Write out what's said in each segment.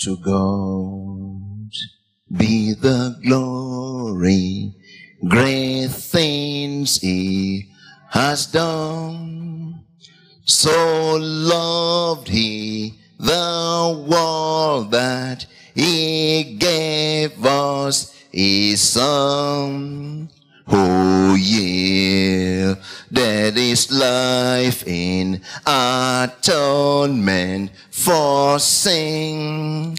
To God be the glory, great things he has done. So loved he the world that he gave us his son. Oh, Who yielded his life in atonement for sin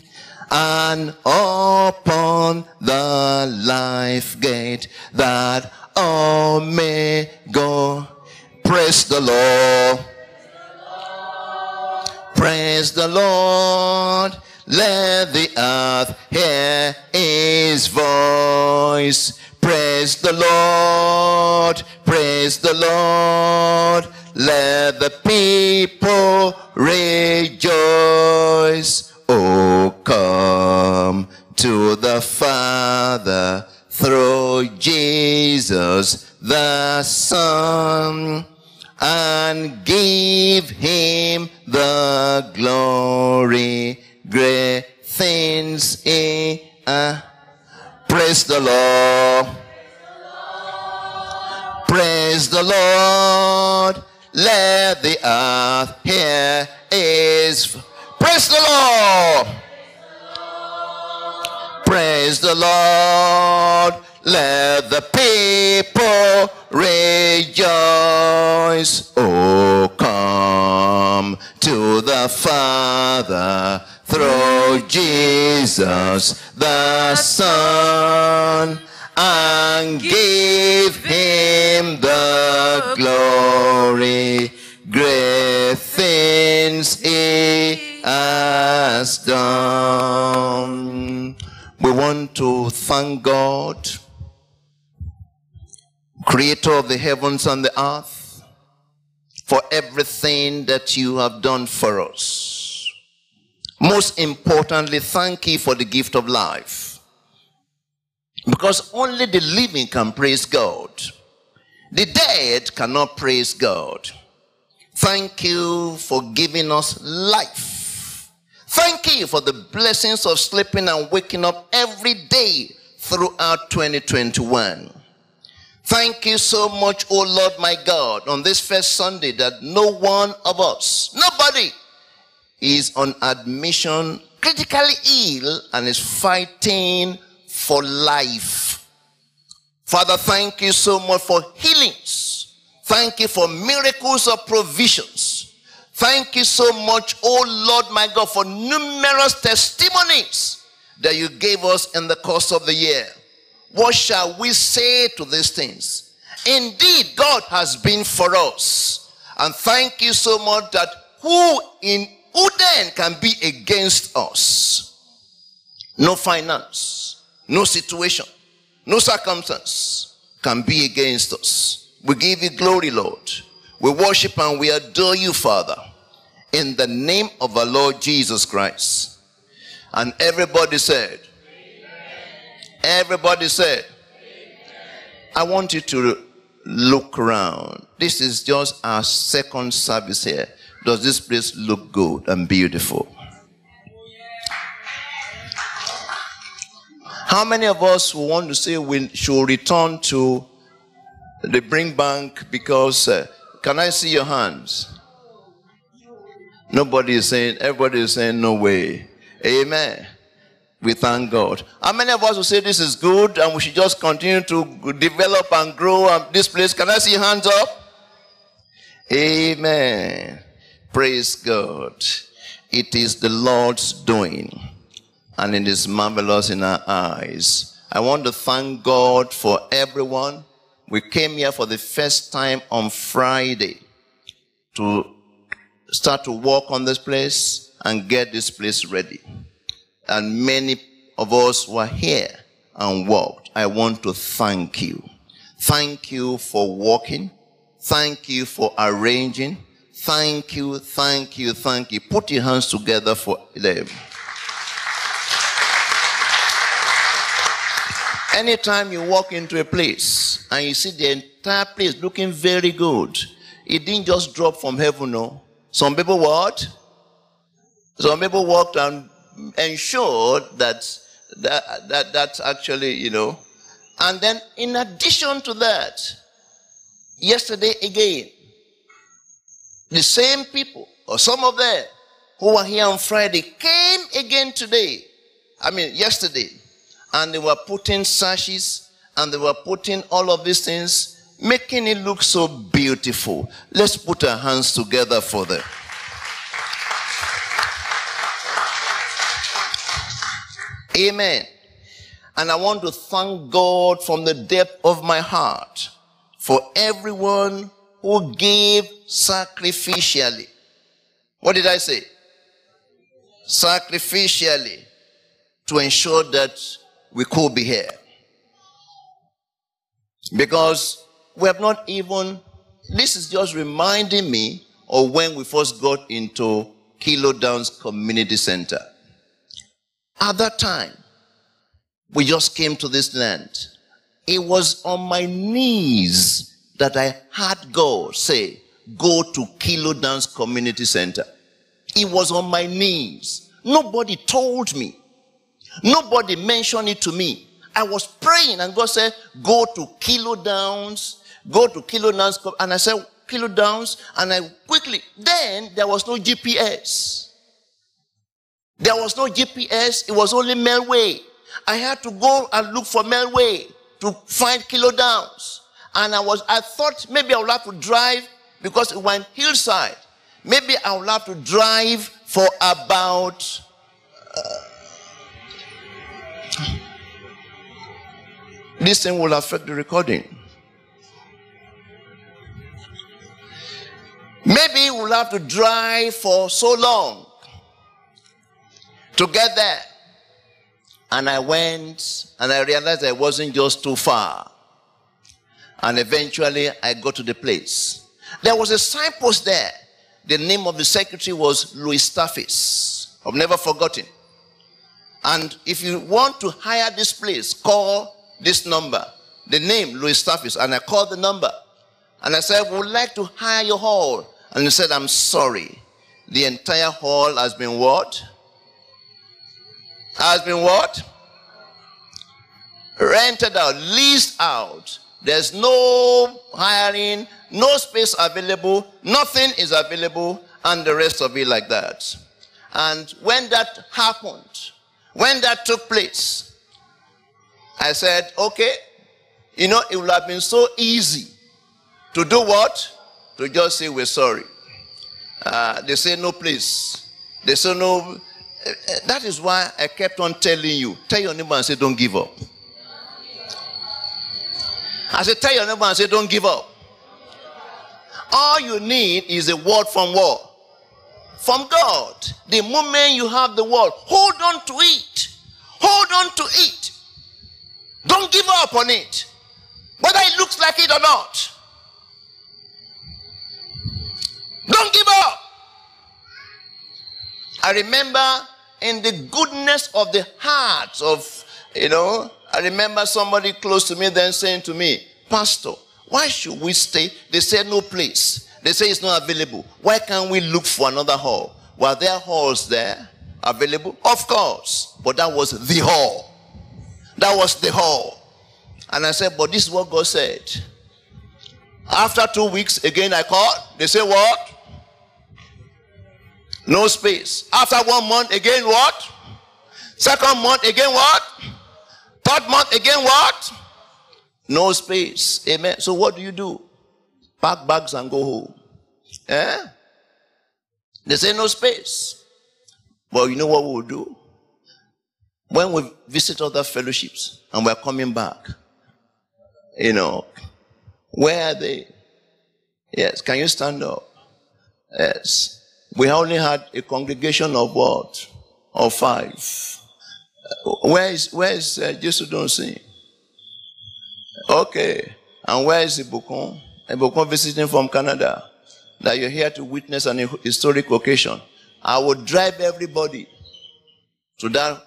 and upon the life gate that all may go. Praise the Lord. Praise the Lord. Let the earth hear his voice. Praise the Lord. Praise the Lord. Let the people rejoice. Oh, come to the Father through Jesus the Son and give him the glory. Great things he uh, praise the Lord. Praise the Lord. Let the earth hear his praise the Lord. Praise the Lord. Let the people rejoice. Oh, come to the Father through Jesus the Son and give him the glory. Great things he has done. We want to thank God, creator of the heavens and the earth, for everything that you have done for us. Most importantly, thank you for the gift of life. Because only the living can praise God. The dead cannot praise God. Thank you for giving us life. Thank you for the blessings of sleeping and waking up every day throughout 2021. Thank you so much, oh Lord my God, on this first Sunday that no one of us, nobody, is on admission, critically ill, and is fighting for life. Father, thank you so much for healings. Thank you for miracles of provisions. Thank you so much, oh Lord my God, for numerous testimonies that you gave us in the course of the year. What shall we say to these things? Indeed, God has been for us. And thank you so much that who in who then can be against us? No finance, no situation, no circumstance can be against us. We give you glory, Lord. We worship and we adore you, Father, in the name of our Lord Jesus Christ. And everybody said, Everybody said, I want you to look around. This is just our second service here. Does this place look good and beautiful? How many of us want to say we should return to the bring bank because uh, can I see your hands? Nobody is saying, everybody is saying no way. Amen. We thank God. How many of us will say this is good and we should just continue to develop and grow this place? Can I see hands up? Amen. Praise God. It is the Lord's doing and it is marvelous in our eyes. I want to thank God for everyone. We came here for the first time on Friday to start to work on this place and get this place ready. And many of us were here and worked. I want to thank you. Thank you for working. Thank you for arranging. Thank you, thank you, thank you. Put your hands together for them. Anytime you walk into a place and you see the entire place looking very good, it didn't just drop from heaven, no. Some people what? Some people walked and ensure that that, that that actually, you know. And then in addition to that, yesterday again, the same people, or some of them who were here on Friday, came again today. I mean, yesterday. And they were putting sashes and they were putting all of these things, making it look so beautiful. Let's put our hands together for them. Amen. And I want to thank God from the depth of my heart for everyone who gave sacrificially. What did I say? Sacrificially to ensure that we could be here. Because we have not even, this is just reminding me of when we first got into Keilor Downs Community Center. At that time, we just came to this land. It was on my knees that I had God say, go to Keilor Downs Community Center. It was on my knees. Nobody told me. Nobody mentioned it to me. I was praying and God said, go to Keilor Downs, go to Keilor Downs. And I said, Keilor Downs. And I quickly, then there was no GPS. There was no GPS, it was only Melway. I had to go and look for Melway to find Keilor Downs. And I was, I thought maybe I would have to drive because it went hillside. Maybe I would have to drive for about, uh, this thing will affect the recording. Maybe we'll have to drive for so long to get there. And I went and I realized I wasn't just too far. And eventually I got to the place. There was a signpost there. The name of the secretary was Louis Staffis. I've never forgotten. And if you want to hire this place, call this number. The name, Louis Staffis. And I called the number. And I said, would like to hire your hall. And he said, I'm sorry. The entire hall has been what? has been what? Rented out, leased out. There's no hiring, no space available, nothing is available, and the rest of it like that. And when that happened, when that took place, I said, okay, you know, it would have been so easy to do what? To just say we're sorry. Uh, they say no please. They say no, that is why I kept on telling you. Tell your neighbor and say, don't give up. I said, tell your neighbor and say, don't give up. All you need is a word from what? From God. The moment you have the word, hold on to it. Hold on to it. Don't give up on it. Whether it looks like it or not. Don't give up. I remember in the goodness of the heart of, you know, I remember somebody close to me then saying to me, Pastor, why should we stay? They said no place. They say it's not available. Why can't we look for another hall? Were there halls there available? Of course. But that was the hall. That was the hall. And I said, but this is what God said. After two weeks, again I called. They say, what? No space. After one month, again what? Second month, again what? Third month, again what? No space. Amen. So what do you do? Pack bags and go home. Eh? They say no space. Well, you know what we'll do? When we visit other fellowships and we're coming back, you know, where are they? Yes, can you stand up? Yes. We only had a congregation of what? Of five. Where is, where is uh, Jesus don't? Okay. And where is Ibukun? Ibukun visiting from Canada. That you're here to witness an historic occasion. I would drive everybody to that,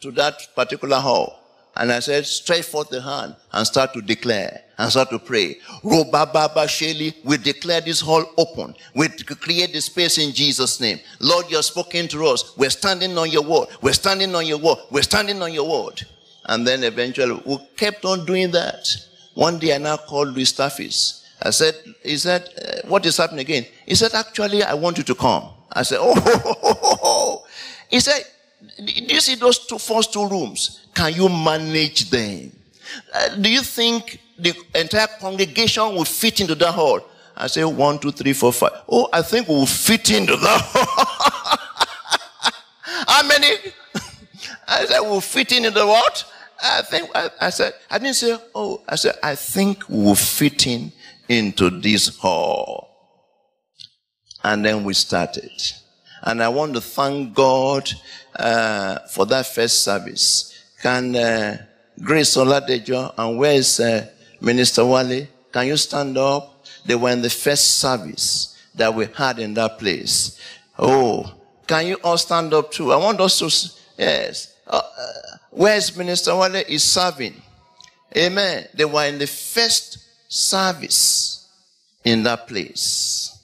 to that particular hall. And I said, stretch forth the hand and start to declare. and start to pray. Roba Baba Shelly, we declare this hall open. We create the space in Jesus' name. Lord, you're spoken to us. We're standing on your word. We're standing on your word. We're standing on your word. And then eventually we kept on doing that. One day I now called Louis Staffis. I said, he said, uh, what is happening again? He said, actually, I want you to come. I said, oh, oh, oh, oh, oh. He said, do you see those two, first two rooms? Can you manage them? Uh, do you think the entire congregation will fit into that hall? I say one, two, three, four, five. Oh, I think we will fit into that hall. How many? I said we'll fit in the what? I think I, I, said I didn't say oh I said I think we'll fit in into this hall. And then we started. And I want to thank God uh, for that first service. Can uh, Grace Oladejo and where is uh, Minister Wale? Can you stand up? They were in the first service that we had in that place. Oh, can you all stand up too? I want us to, yes. Uh, uh, where is Minister Wale? Is serving. Amen. They were in the first service in that place.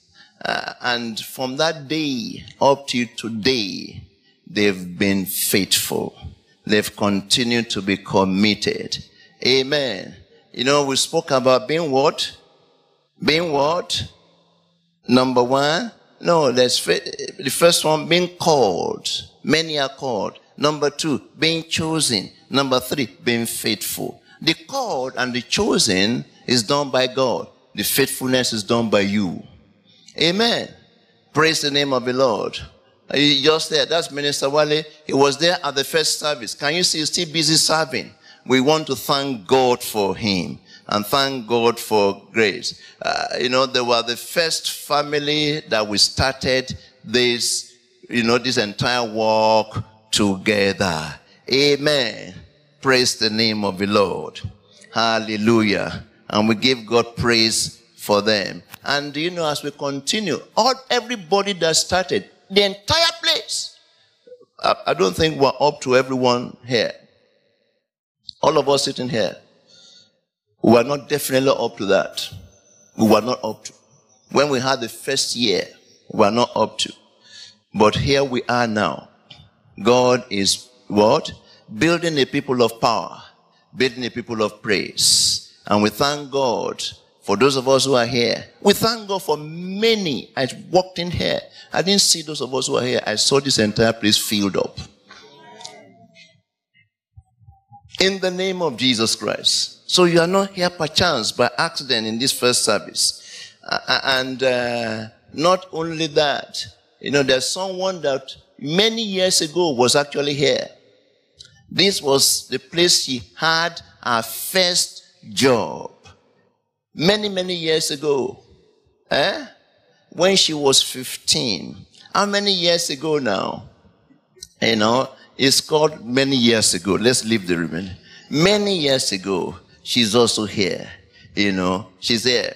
Uh, and from that day up to today, they've been faithful. They've continued to be committed. Amen. You know, we spoke about being what? Being what? Number one. No, that's the first one, being called. Many are called. Number two, being chosen. Number three, being faithful. The called and the chosen is done by God. The faithfulness is done by you. Amen. Praise the name of the Lord. He just there. That's Minister Wale. He was there at the first service. Can you see he's still busy serving? We want to thank God for him and thank God for grace. Uh, you know, they were the first family that we started this, you know, this entire work together. Amen. Praise the name of the Lord. Hallelujah. And we give God praise for them. And you know, as we continue, all everybody that started, the entire place. I, I don't think we're up to everyone here. All of us sitting here. We were not definitely up to that. We were not up to. When we had the first year, we were not up to. But here we are now. God is what? Building a people of power, building a people of praise. And we thank God for those of us who are here. We thank God for many. I walked in here. I didn't see those of us who are here. I saw this entire place filled up. In the name of Jesus Christ. So you are not here perchance by accident in this first service. Uh, and uh, not only that, you know, there's someone that many years ago was actually here. This was the place she had her first job. Many, many years ago. Eh? When she was 15. How many years ago now? You know, it's called many years ago. Let's leave the remaining. Many years ago, she's also here. You know, she's there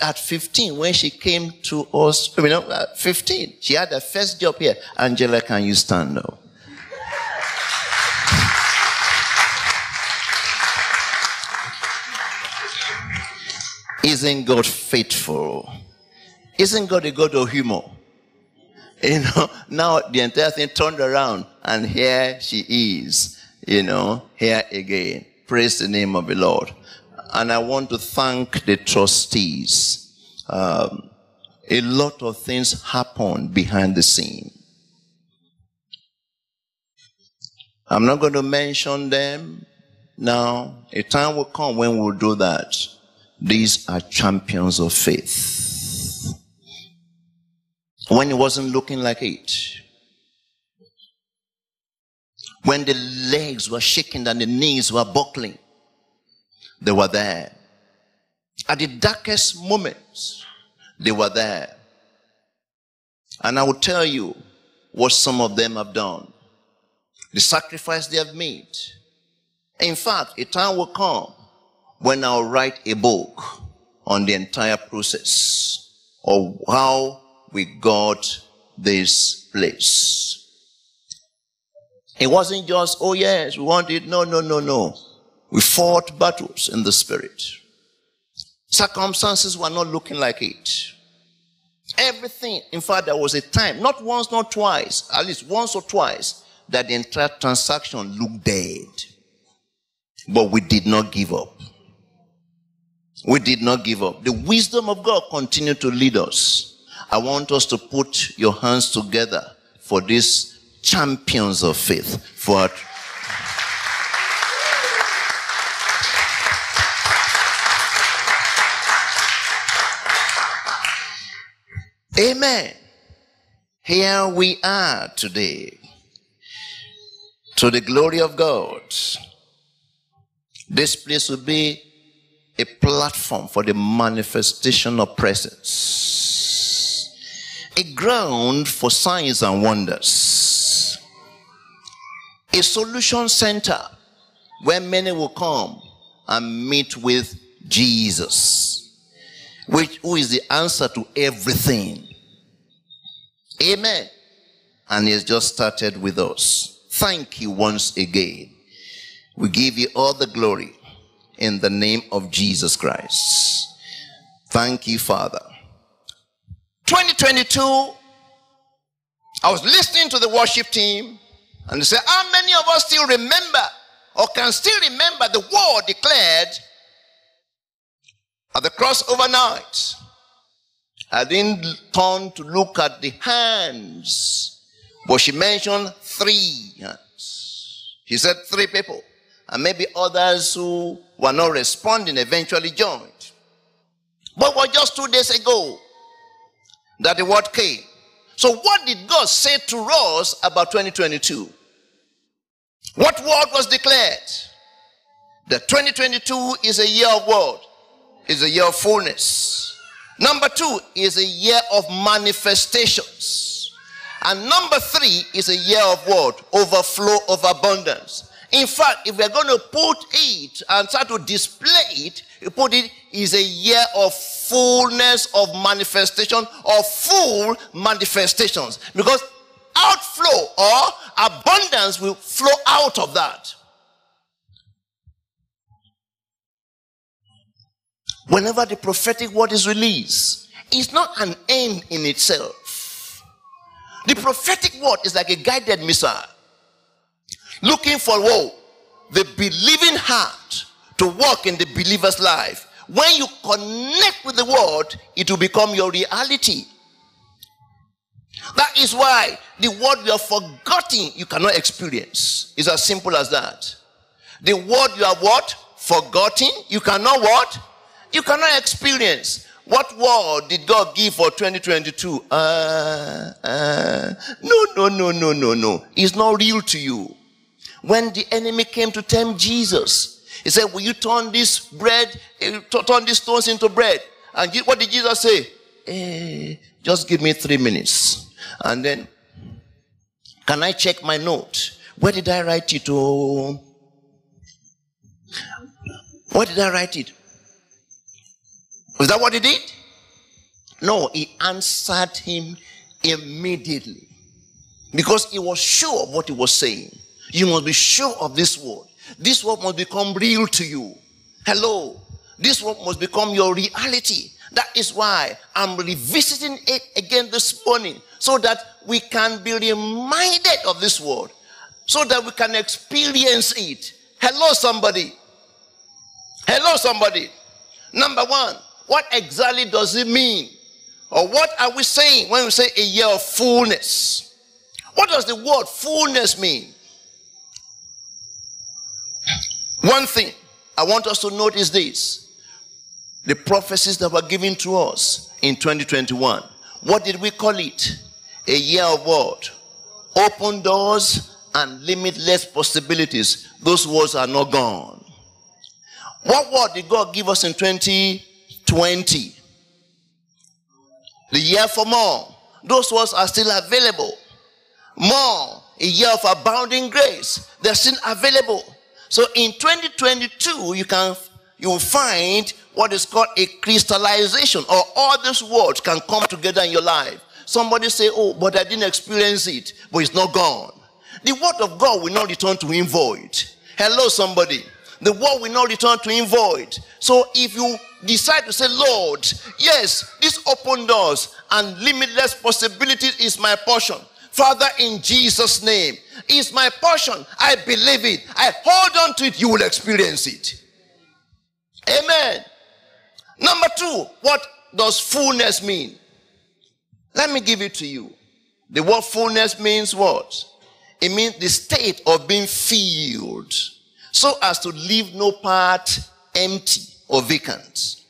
at 15 when she came to us, you know, at 15, she had her first job here. Angela, can you stand up? Isn't God faithful? Isn't God a God of humor? You know, now the entire thing turned around and here she is, you know, here again. Praise the name of the Lord and I want to thank the trustees. Um, a lot of things happen behind the scene. I'm not going to mention them now. A time will come when we'll do that. These are champions of faith. When it wasn't looking like it, when the legs were shaking and the knees were buckling, they were there. At the darkest moments, they were there. And I will tell you what some of them have done. The sacrifice they have made. In fact, a time will come when I'll write a book on the entire process of how we got this place. It wasn't just, oh yes, we want it. No, no, no, no. We fought battles in the spirit. Circumstances were not looking like it. Everything. In fact, there was a time, not once, not twice, at least once or twice, that the entire transaction looked dead. But we did not give up. We did not give up. The wisdom of God continued to lead us. I want us to put your hands together for these champions of faith. For Amen. Here we are today. To the glory of God. This place will be a platform for the manifestation of presence, a ground for signs and wonders, a solution center where many will come and meet with Jesus, which, who is the answer to everything. Amen. And he has just started with us. Thank you once again. We give you all the glory in the name of Jesus Christ. Thank you, Father. 2022, I was listening to the worship team and they said, How many of us still remember or can still remember the word declared at the crossover night? I didn't turn to look at the hands, but she mentioned three hands. She said three people and maybe others who were not responding eventually joined. But it was just two days ago that the word came. So, what did God say to us about 2022? What word was declared? That 2022 is a year of word, is a year of fullness. Number two is a year of manifestations. And number three is a year of word, overflow of abundance. In fact, if we're going to put it and start to display it, you put it is a year of fullness of manifestation, of full manifestations. Because outflow or abundance will flow out of that. Whenever the prophetic word is released, it's not an end in itself. The prophetic word is like a guided missile looking for whoa, the believing heart to walk in the believer's life. When you connect with the word, it will become your reality. That is why the word you are forgetting, you cannot experience. It's as simple as that. The word you are what? Forgotten, you cannot what? You cannot experience. What word did God give for 2022? Uh, uh, no, no, no, no, no, no. It's not real to you. When the enemy came to tempt Jesus, he said, Will you turn this bread, eh, turn these stones into bread? And what did Jesus say? Eh, just give me three minutes. And then, can I check my note? Where did I write it? Oh, where did I write it? Was that what he did? No, he answered him immediately because he was sure of what he was saying. You must be sure of this word. This word must become real to you. Hello. This word must become your reality. That is why I'm revisiting it again this morning so that we can be reminded of this word, so that we can experience it. Hello, somebody. Hello, somebody. Number one, what exactly does it mean? Or what are we saying when we say a year of fullness? What does the word fullness mean? One thing I want us to notice is this the prophecies that were given to us in 2021. What did we call it? A year of what? Open doors and limitless possibilities. Those words are not gone. What word did God give us in 2020? The year for more. Those words are still available. More, a year of abounding grace. They're still available. So in 2022, you can you will find what is called a crystallization, or all these words can come together in your life. Somebody say, "Oh, but I didn't experience it," but it's not gone. The word of God will not return to him void. Hello, somebody. The word will not return to him void. So if you decide to say, Lord, yes, this open doors and limitless possibilities is my portion. Father, in Jesus' name, is my portion. I believe it. I hold on to it. You will experience it. Amen. Number two, what does fullness mean? Let me give it to you. The word fullness means what? It means the state of being filled so as to leave no part empty or vacant.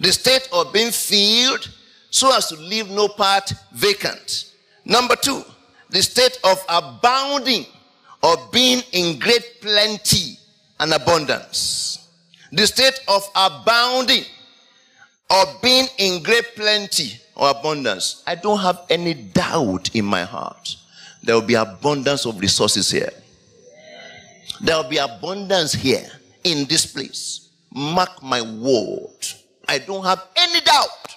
The state of being filled so as to leave no part vacant. Number two, the state of abounding or being in great plenty and abundance. The state of abounding or being in great plenty or abundance. I don't have any doubt in my heart. There will be abundance of resources here. There will be abundance here in this place. Mark my word. I don't have any doubt.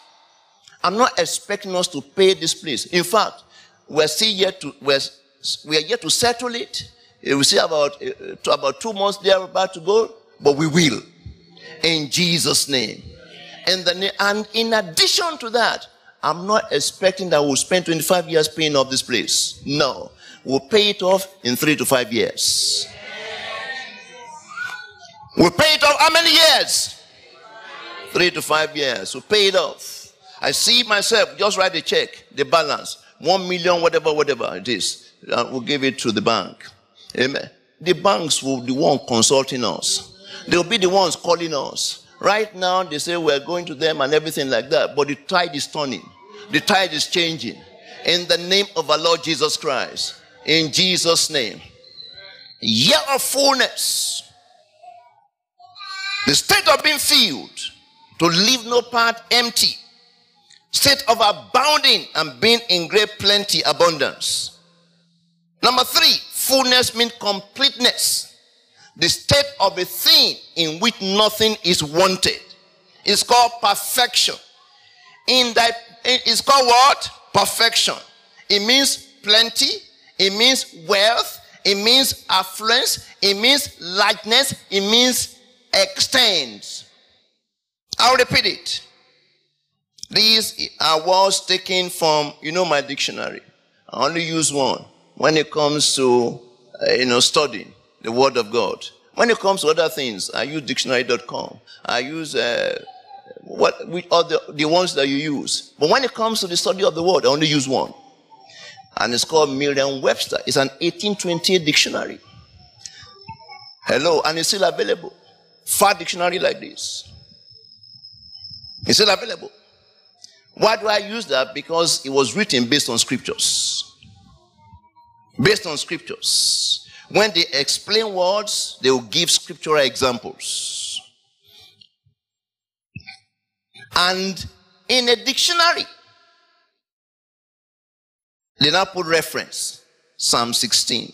I'm not expecting us to pay this place. In fact, we're still yet to we're, we are yet to settle it. We see about uh, about two months they are about to go, but we will, in Jesus' name. And then, and in addition to that, I'm not expecting that we'll spend 25 years paying off this place. No, we'll pay it off in three to five years. We'll pay it off how many years? Three to five years. We'll pay it off. I see myself, just write the check, the balance, one million, whatever, whatever it is. We'll give it to the bank. Amen. The banks will be the one consulting us. They'll be the ones calling us. Right now, they say we're going to them and everything like that, but the tide is turning. The tide is changing. In the name of our Lord Jesus Christ. In Jesus' name. Year of fullness. The state of being filled. To leave no part empty. State of abounding and being in great plenty, abundance. Number three, fullness means completeness. The state of a thing in which nothing is wanted. It's called perfection. In that, it's called what? Perfection. It means plenty. It means wealth. It means affluence. It means likeness. It means extends. I'll repeat it. These are words taken from, you know, my dictionary. I only use one when it comes to, uh, you know, studying the Word of God. When it comes to other things, I use dictionary.com. I use uh, what are the, the ones that you use. But when it comes to the study of the Word, I only use one. And it's called Merriam-Webster. It's an 1828 dictionary. Hello, and it's still available. Fat dictionary like this. It's still available. Why do I use that? Because it was written based on scriptures. Based on scriptures. When they explain words, they will give scriptural examples. And in a dictionary, they now put reference Psalm 16.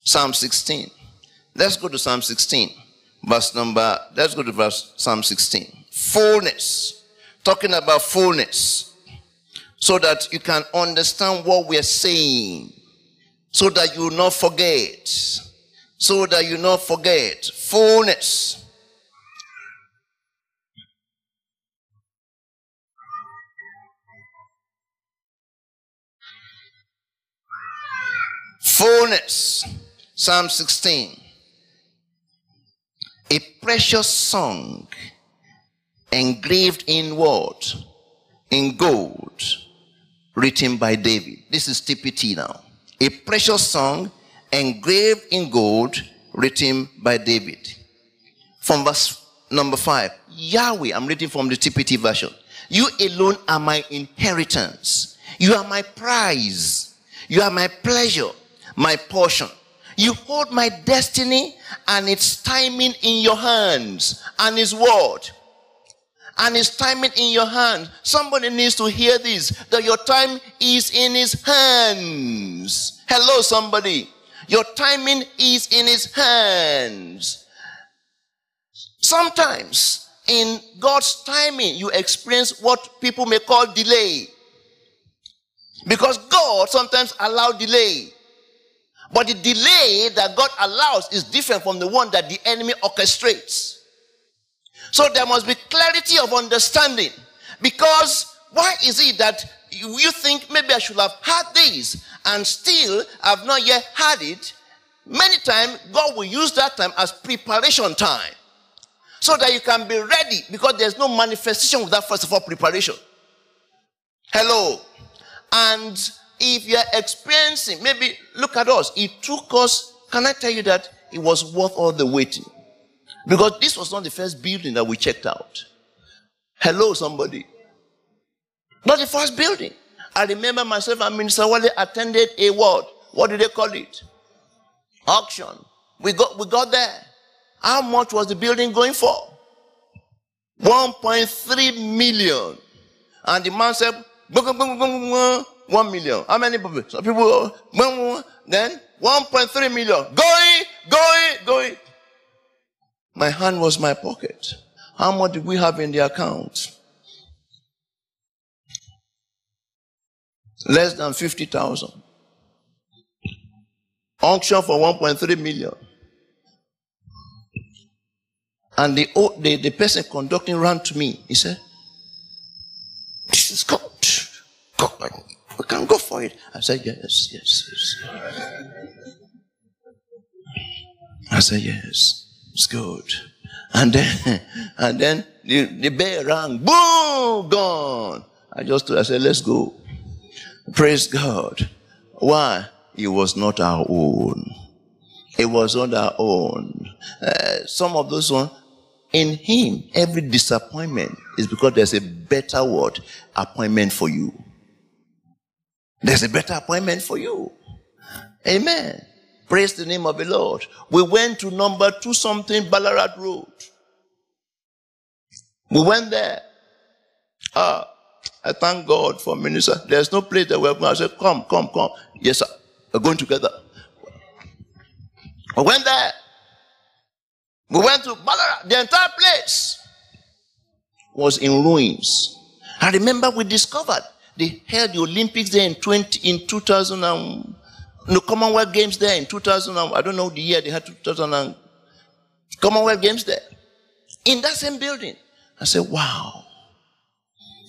Psalm 16. Let's go to Psalm 16, verse number, let's go to verse Psalm 16. Fullness. Talking about fullness. So that you can understand what we're saying. So that you not forget. So that you not forget. Fullness. Fullness. Psalm 16. A precious song engraved in what? In gold, written by David. This is TPT now. A precious song engraved in gold, written by David. From verse number five, Yahweh, I'm reading from the TPT version. You alone are my inheritance. You are my prize. You are my pleasure, my portion. You hold my destiny and its timing in your hands and his word and his timing in your hand. Somebody needs to hear this that your time is in his hands. Hello, somebody. Your timing is in his hands. Sometimes in God's timing, you experience what people may call delay. Because God sometimes allow delay. But the delay that God allows is different from the one that the enemy orchestrates. So there must be clarity of understanding. Because why is it that you think maybe I should have had this and still I've not yet had it? Many times God will use that time as preparation time so that you can be ready because there's no manifestation without first of all preparation. Hello. And if you're experiencing, maybe look at us. It took us, can I tell you that it was worth all the waiting? Because this was not the first building that we checked out. Hello, somebody. Not the first building. I remember myself and Minister Wale attended a what? What did they call it? Auction. We got, we got there. How much was the building going for? 1.3 million. And the man said, 1 million. How many people? Some people, then 1.3 million. Going, going, going. My hand was my pocket. How much did we have in the account? Less than 50,000. Auction for 1.3 million. And the, the, the person conducting ran to me. He said, This is God. God, we can go for it. I said, Yes, yes, yes. I said, Yes, it's good. And then, and then the, the bell rang, boom, gone. I just, I said, let's go. Praise God. Why? It was not our own. It was not our own. Uh, some of those ones, in him, every disappointment is because there's a better word appointment for you. There's a better appointment for you. Amen. Praise the name of the Lord. We went to number two something Ballarat Road. We went there. Ah, I thank God for minister. There's no place that we're going. I said, come, come, come. Yes, sir. We're going together. We went there. We went to Ballarat. The entire place was in ruins. I remember we discovered they held the Olympics there in 20, in 2000 and, no Commonwealth Games there in 2000 I don't know the year they had 2000 Commonwealth Games there. In that same building. I said, wow.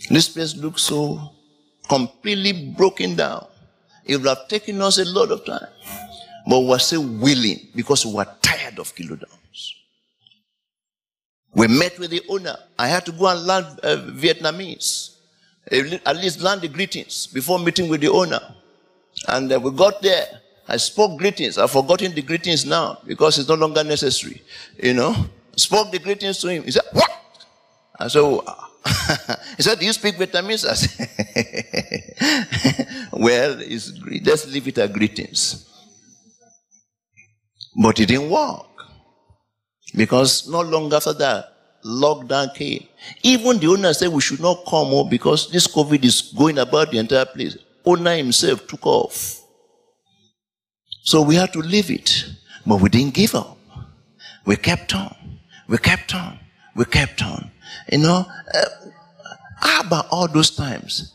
This place looks so completely broken down. It would have taken us a lot of time. But we were still willing because we were tired of Keilor Downs. We met with the owner. I had to go and learn uh, Vietnamese. At least learn the greetings before meeting with the owner. And uh, we got there. I spoke greetings. I've forgotten the greetings now because it's no longer necessary. You know, spoke the greetings to him. He said, What? I said, oh. he said, Do you speak Vietnamese? I said, Well, let's leave it at greetings. But it didn't work. Because not long after that, lockdown came. Even the owner said we should not come home because this COVID is going about the entire place. Owner himself took off. So we had to leave it. But we didn't give up. We kept on. We kept on. We kept on. You know, uh, how about all those times?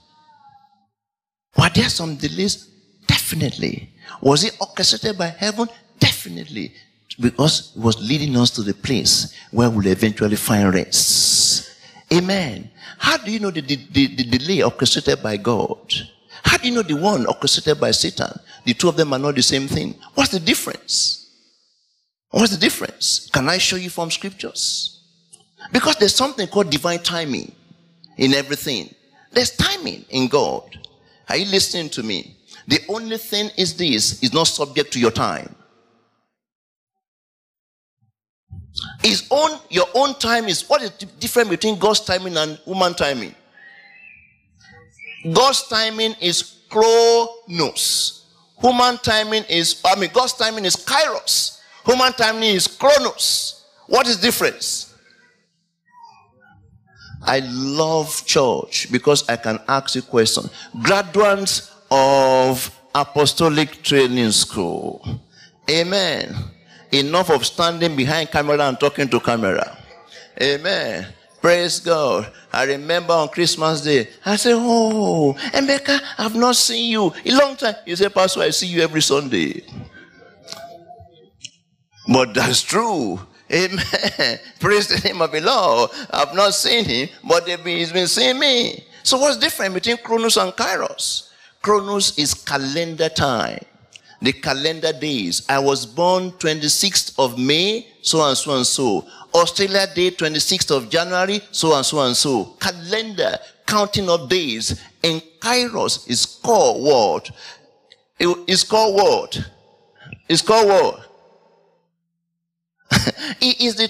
Were there some delays? Definitely. Was it orchestrated by heaven? Definitely because it was leading us to the place where we'll eventually find rest. Amen. How do you know the, the, the, the delay orchestrated by God? How do you know the one orchestrated by Satan? The two of them are not the same thing. What's the difference? What's the difference? Can I show you from scriptures? Because there's something called divine timing in everything. There's timing in God. Are you listening to me? The only thing is this is not subject to your time. His own, your own time is what is the difference between God's timing and human timing? God's timing is chronos. Human timing is, I mean, God's timing is kairos. Human timing is chronos. What is difference? I love church because I can ask a question. Graduates of Apostolic Training School. Amen. Enough of standing behind camera and talking to camera. Amen. Praise God. I remember on Christmas Day, I said, Oh, Emeka, I've not seen you a long time. You say, Pastor, I see you every Sunday. But that's true. Amen. Praise the name of the Lord. I've not seen him, but he's been seeing me. So what's different between Chronos and Kairos? Chronos is calendar time. The calendar days. I was born 26th of May, so and so and so. Australia Day, 26th of January, so and so and so. Calendar, counting of days. And Kairos is called what? It's called what? It's called what? it is the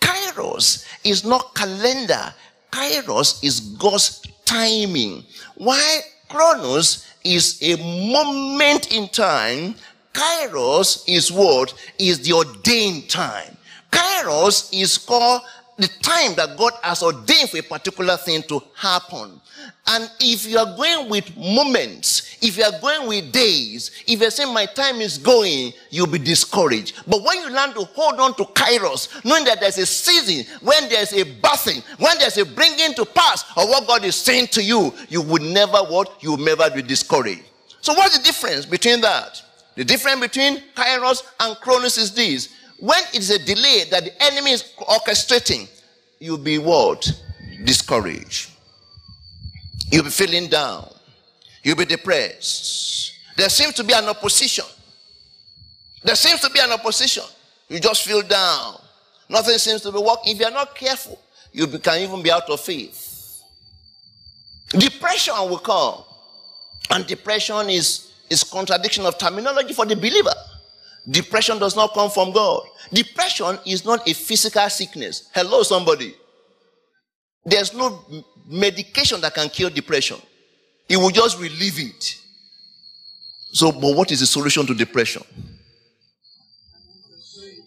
Kairos is not calendar. Kairos is God's timing. Why Chronos is a moment in time. Kairos is what? Is the ordained time. Kairos is called the time that God has ordained for a particular thing to happen. And if you are going with moments, if you are going with days, if you're saying my time is going, you'll be discouraged. But when you learn to hold on to kairos, knowing that there's a season, when there's a birthing, when there's a bringing to pass of what God is saying to you, you would never what? You will never be discouraged. So what's the difference between that? The difference between kairos and chronos is this. When it's a delay that the enemy is orchestrating, you'll be what? Discouraged. You'll be feeling down. You'll be depressed. There seems to be an opposition. There seems to be an opposition. You just feel down. Nothing seems to be working. If you're not careful, you can even be out of faith. Depression will come. And depression is, is contradiction of terminology for the believer. Depression does not come from God. Depression is not a physical sickness. Hello, somebody. There's no medication that can cure depression. It will just relieve it. So, but what is the solution to depression?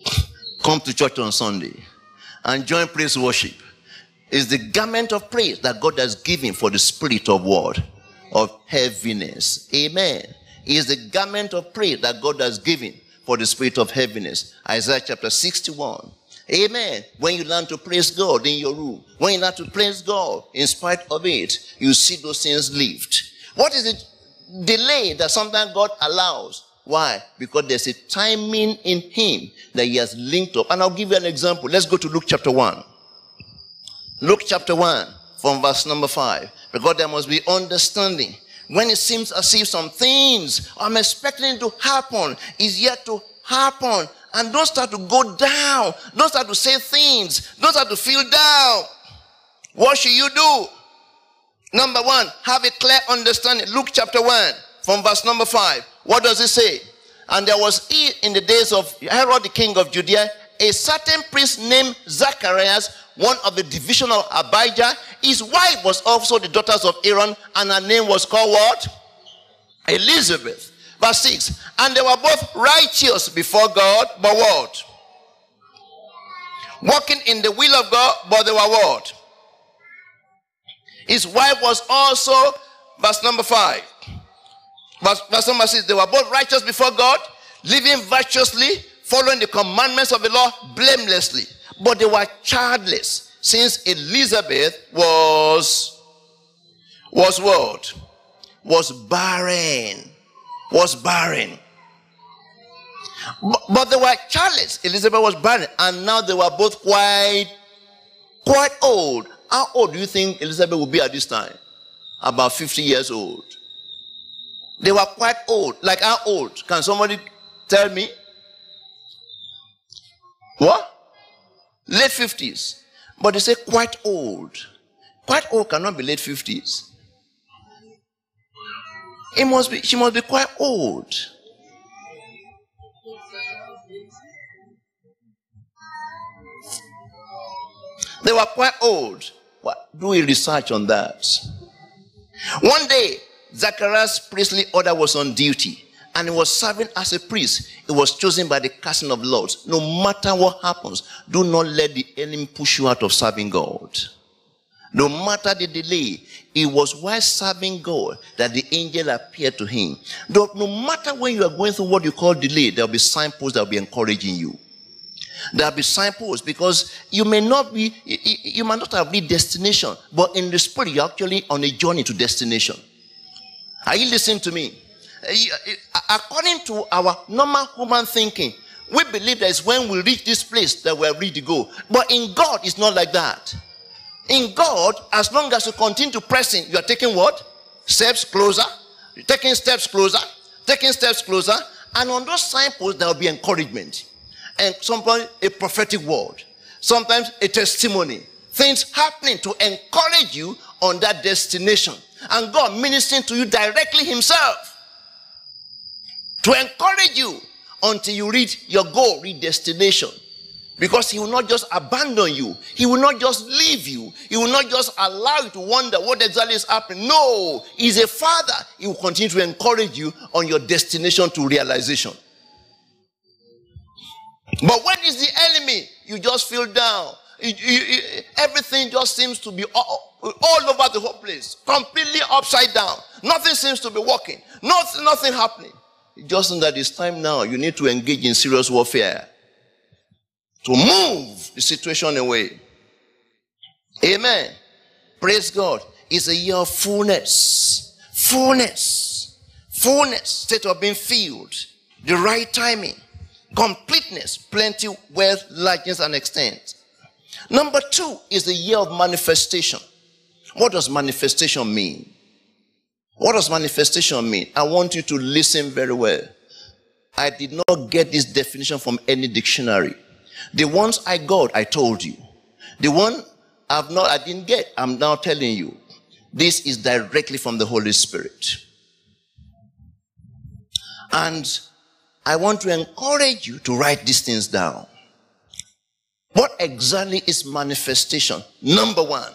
Come to church on Sunday and join praise worship. Is the garment of praise that God has given for the spirit of what? Of heaviness. Amen. Is the garment of praise that God has given for the spirit of heaviness. Isaiah chapter 61. Amen. When you learn to praise God in your room, when you learn to praise God in spite of it, you see those things lift. What is it? Delay that sometimes God allows. Why? Because there's a timing in Him that He has linked up. And I'll give you an example. Let's go to Luke chapter 1. Luke chapter 1 from verse number 5. Because there must be understanding. When it seems as if some things I'm expecting to happen is yet to happen, and don't start to go down. Don't start to say things. Don't start to feel down. What should you do? Number one, have a clear understanding. Luke chapter 1 from verse number 5. What does it say? And there was in the days of Herod the king of Judea a certain priest named Zacharias, one of the division of Abijah. His wife was also the daughters of Aaron, and her name was called what? Elizabeth. Verse 6. And they were both righteous before God, but what? Walking in the will of God, but they were what? His wife was also, verse number 5. Verse, verse number 6. They were both righteous before God, living virtuously, following the commandments of the law blamelessly. But they were childless, since Elizabeth was, was what? Was barren was barren. But, but they were childless. Elizabeth was barren. And now they were both quite, quite old. How old do you think Elizabeth would be at this time? About 50 years old. They were quite old. Like how old? Can somebody tell me? What? Late 50s. But they say quite old. Quite old cannot be late 50s. It must be, she must be quite old. They were quite old. What? Do a research on that. One day, Zacharias' priestly order was on duty and he was serving as a priest. He was chosen by the casting of lots. No matter what happens, do not let the enemy push you out of serving God. No matter the delay, it was while serving God that the angel appeared to him. No, no matter when you are going through what you call delay, there will be signposts that will be encouraging you. There will be signposts because you may not be, you might not have reached destination, but in the spirit, you're actually on a journey to destination. Are you listening to me? Eh, eh, according to our normal human thinking, we believe that it's when we reach this place that we're ready to go. But in God, it's not like that. In God, as long as you continue to press in, you are taking what? Steps closer. You're taking steps closer. Taking steps closer. And on those signposts, there will be encouragement. And sometimes a prophetic word. Sometimes a testimony. Things happening to encourage you on that destination. And God ministering to you directly Himself. To encourage you until you reach your goal, reach destination. Because he will not just abandon you. He will not just leave you. He will not just allow you to wonder what exactly is happening. No, he's a father. He will continue to encourage you on your destination to realization. But when is the enemy? You just feel down. everything just seems to be all, all, over the whole place, completely upside down. Nothing seems to be working. Nothing, nothing happening. Just that it's time now. You need to engage in serious warfare to move the situation away. Amen. Praise God. It's a year of fullness. Fullness. Fullness. State of being filled. The right timing. Completeness. Plenty, wealth, largeness, and extent. Number two is the year of manifestation. What does manifestation mean? What does manifestation mean? I want you to listen very well. I did not get this definition from any dictionary. The ones I got, I told you. The one I've not, I didn't get, I'm now telling you. This is directly from the Holy Spirit. And I want to encourage you to write these things down. What exactly is manifestation? Number one,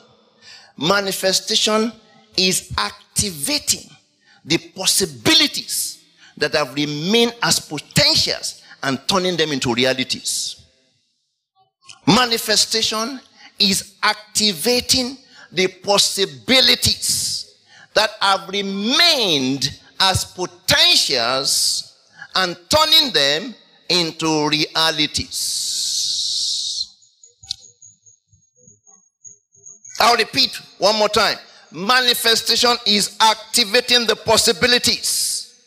manifestation is activating the possibilities that have remained as potentials and turning them into realities. Manifestation is activating the possibilities that have remained as potentials and turning them into realities. I'll repeat one more time. Manifestation is activating the possibilities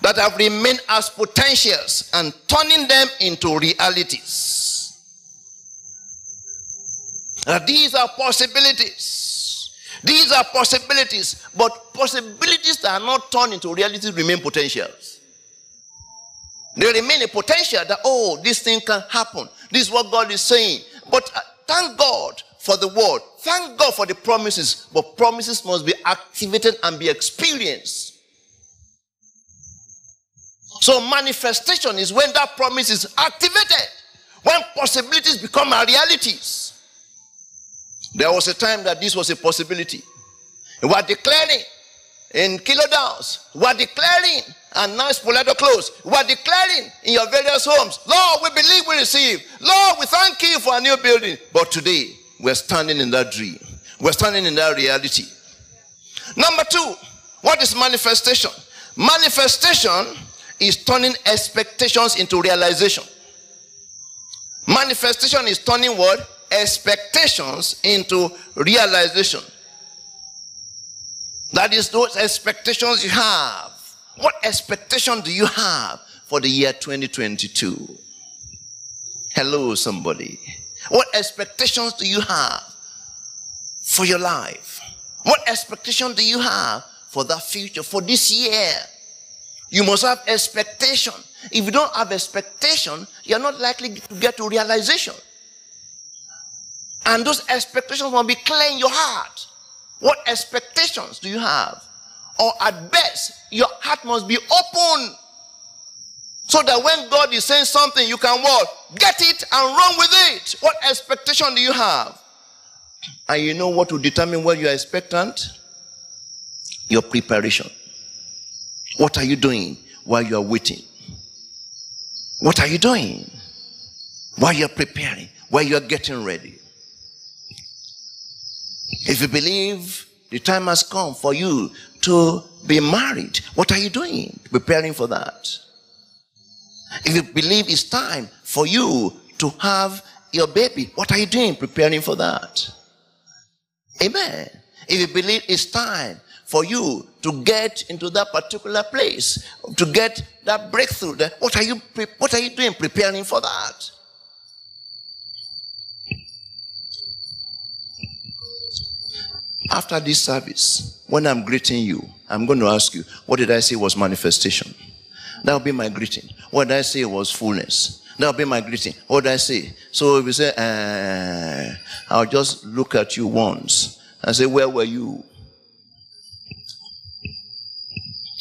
that have remained as potentials and turning them into realities. Now, these are possibilities. These are possibilities, but possibilities that are not turned into realities remain potentials. They remain a potential that, oh, this thing can happen. This is what God is saying. But uh, thank God for the word. Thank God for the promises. But promises must be activated and be experienced. So manifestation is when that promise is activated. When possibilities become realities. There was a time that this was a possibility. We were declaring in Keilor Downs, We are declaring, and now it's close. We are declaring in your various homes, Lord, we believe we receive. Lord, we thank you for a new building. But today, we're standing in that dream. We're standing in that reality. Number two, what is manifestation? Manifestation is turning expectations into realization. Manifestation is turning what? expectations into realization. That is those expectations you have. What expectation do you have for the year 2022? Hello, somebody. What expectations do you have for your life? What expectation do you have for that future, for this year? You must have expectation. If you don't have expectation, you're not likely to get to realization. And those expectations must be clear in your heart. What expectations do you have? Or at best, your heart must be open. So that when God is saying something, you can what? Get it and run with it. What expectation do you have? And you know what will determine what you are expectant? Your preparation. What are you doing while you are waiting? What are you doing while you're preparing, while you're getting ready? If you believe the time has come for you to be married, what are you doing? Preparing for that. If you believe it's time for you to have your baby, what are you doing? Preparing for that. Amen. If you believe it's time for you to get into that particular place, to get that breakthrough. What are you, what are you doing preparing for that? After this service, when I'm greeting you, I'm going to ask you, what did I say was manifestation? That will be my greeting. What I say was fullness? That will be my greeting. What I say? So if you say, uh, I'll just look at you once and say, where were you?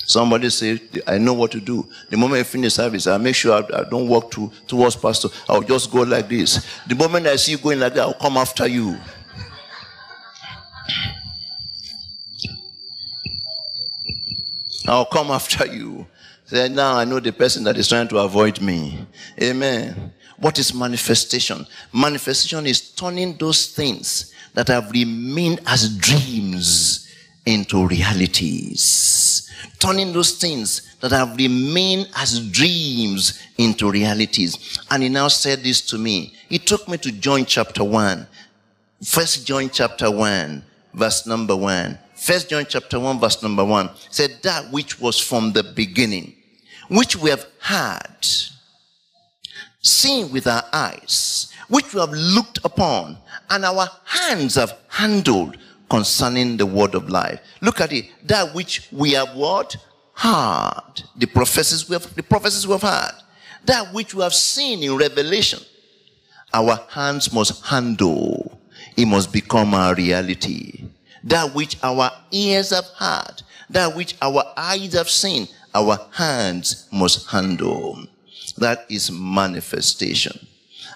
Somebody say, I know what to do. The moment I finish service, I make sure I, I don't walk to, towards pastor. I'll just go like this. The moment I see you going like that, I'll come after you. I'll come after you. Say, now I know the person that is trying to avoid me. Amen. What is manifestation? Manifestation is turning those things that have remained as dreams into realities. Turning those things that have remained as dreams into realities. And he now said this to me. He took me to John chapter 1. First John chapter 1, verse number 1. First John chapter 1, verse number 1 said, That which was from the beginning, which we have heard, seen with our eyes, which we have looked upon, and our hands have handled concerning the word of life. Look at it. That which we have what? Heard. The prophecies we have, the prophecies we have heard. That which we have seen in revelation. Our hands must handle. It must become our reality that which our ears have heard, that which our eyes have seen, our hands must handle. That is manifestation.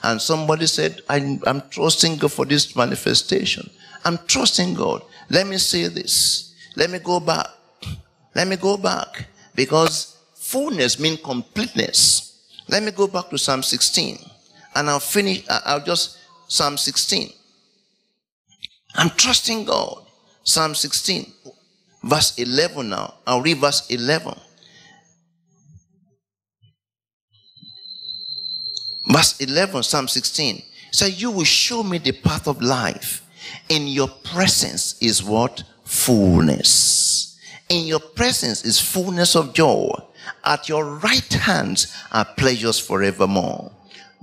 And somebody said, I'm, I'm trusting God for this manifestation. I'm trusting God. Let me say this. Let me go back. Let me go back. Because fullness means completeness. Let me go back to Psalm 16. And I'll finish, I'll just, Psalm 16. I'm trusting God. Psalm 16, verse 11 now. I'll read verse 11. Verse 11, Psalm 16. So you will show me the path of life. In your presence is what? Fullness. In your presence is fullness of joy. At your right hands are pleasures forevermore.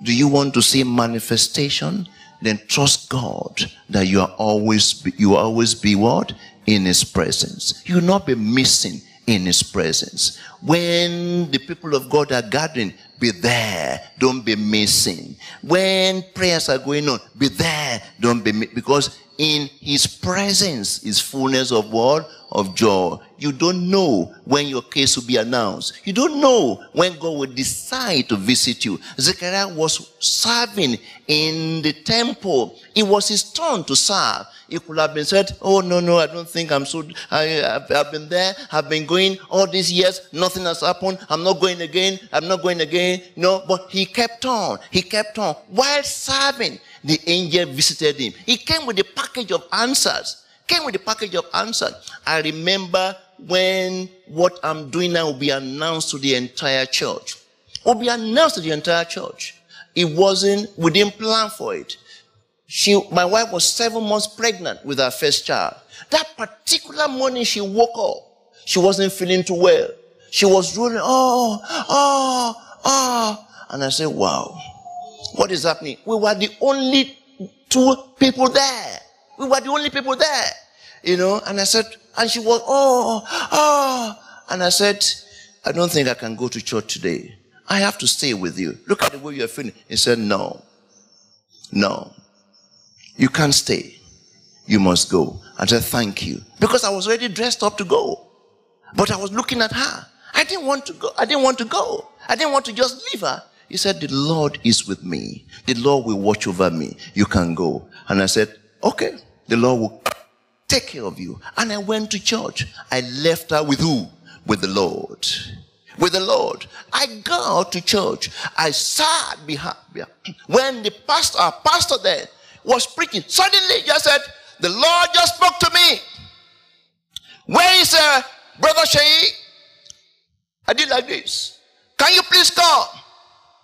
Do you want to see manifestation? then trust God that you are always you will always be what in His presence. You will not be missing in His presence. When the people of God are gathering, be there. Don't be missing. When prayers are going on, be there. Don't be because in His presence is fullness of what of joy. You don't know when your case will be announced. You don't know when God will decide to visit you. Zechariah was serving in the temple. It was his turn to serve. He could have been said, Oh, no, no, I don't think I'm so, I, I've been there. I've been going all these years. Nothing has happened. I'm not going again. I'm not going again. No, but he kept on. He kept on. While serving, the angel visited him. He came with a package of answers came with a package of answers. I remember when what I'm doing now will be announced to the entire church. Will be announced to the entire church. It wasn't, we didn't plan for it. She, my wife was seven months pregnant with her first child. That particular morning she woke up. She wasn't feeling too well. She was rolling, oh, oh, oh. And I said, wow, what is happening? We were the only two people there. We were the only people there. You know, and I said, and she was, oh, oh. And I said, I don't think I can go to church today. I have to stay with you. Look at the way you're feeling. He said, no, no, you can't stay. You must go. And I said, thank you. Because I was already dressed up to go. But I was looking at her. I didn't want to go. I didn't want to go. I didn't want to just leave her. He said, the Lord is with me. The Lord will watch over me. You can go. And I said, okay. The Lord will take care of you. And I went to church. I left her with who? With the Lord. With the Lord. I go to church. I sat behind. When the pastor, our pastor there was preaching, suddenly just said, the Lord just spoke to me. Where is uh, Brother Shay? I did like this. Can you please come?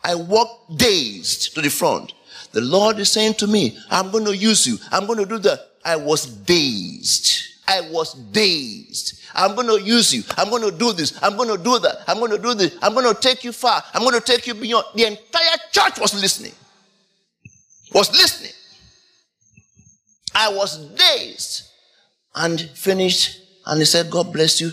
I walked dazed to the front. The Lord is saying to me, I'm going to use you. I'm going to do that. I was dazed. I was dazed. I'm going to use you. I'm going to do this. I'm going to do that. I'm going to do this. I'm going to take you far. I'm going to take you beyond. The entire church was listening. Was listening. I was dazed and finished. And he said, God bless you.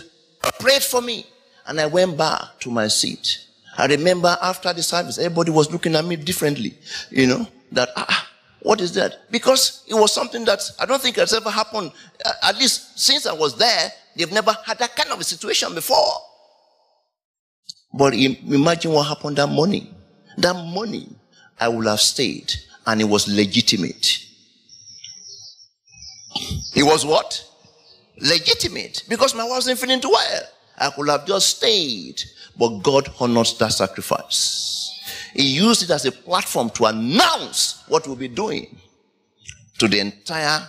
Prayed for me. And I went back to my seat. I remember after the service, everybody was looking at me differently. You know, that, ah, what is that? Because it was something that I don't think has ever happened. Uh, at least since I was there, they've never had that kind of a situation before. But imagine what happened that morning. That morning, I would have stayed and it was legitimate. It was what? Legitimate. Because my wife wasn't feeling too well. I could have just stayed. But God honors that sacrifice. He used it as a platform to announce what we'll be doing to the entire.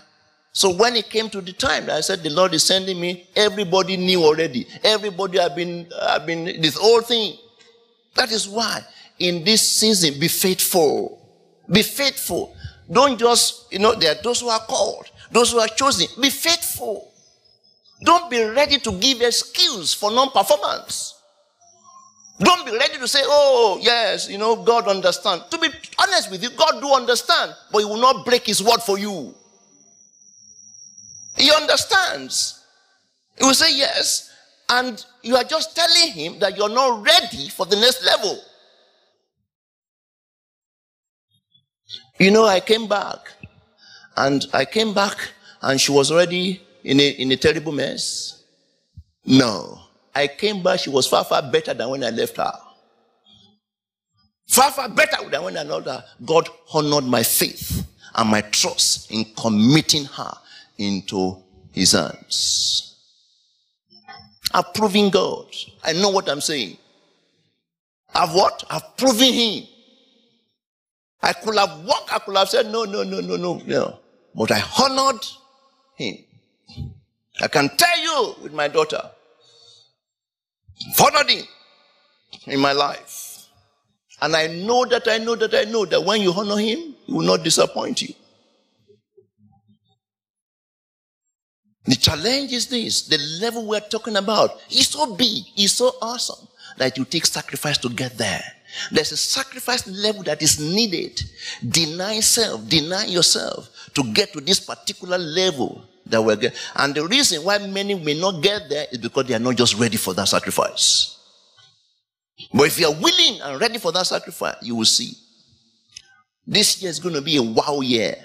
So when it came to the time, I said, the Lord is sending me, everybody knew already. Everybody have been, have been, this whole thing. That is why in this season, be faithful. Be faithful. Don't just, you know, there are those who are called, those who are chosen. Be faithful. Don't be ready to give excuse for non-performance. Don't be ready to say, oh, yes, you know, God understands. To be honest with you, God do understand, but he will not break his word for you. He understands. He will say yes, and you are just telling him that you're not ready for the next level. You know, I came back, and I came back, and she was already in a, in a terrible mess. No. I came back, she was far, far better than when I left her. Far, far better than when I left her. God honored my faith and my trust in committing her into his hands. Approving God. I know what I'm saying. I've what? I've proven him. I could have walked, I could have said, no, no, no, no, no, no. But I honored him. I can tell you with my daughter, followed him in my life. And I know that I know that I know that when you honor him, he will not disappoint you. The challenge is this the level we're talking about is so big, is so awesome that you take sacrifice to get there. There's a sacrifice level that is needed. Deny self, deny yourself to get to this particular level that we're getting. And the reason why many may not get there is because they are not just ready for that sacrifice. But if you are willing and ready for that sacrifice, you will see. This year is going to be a wow year.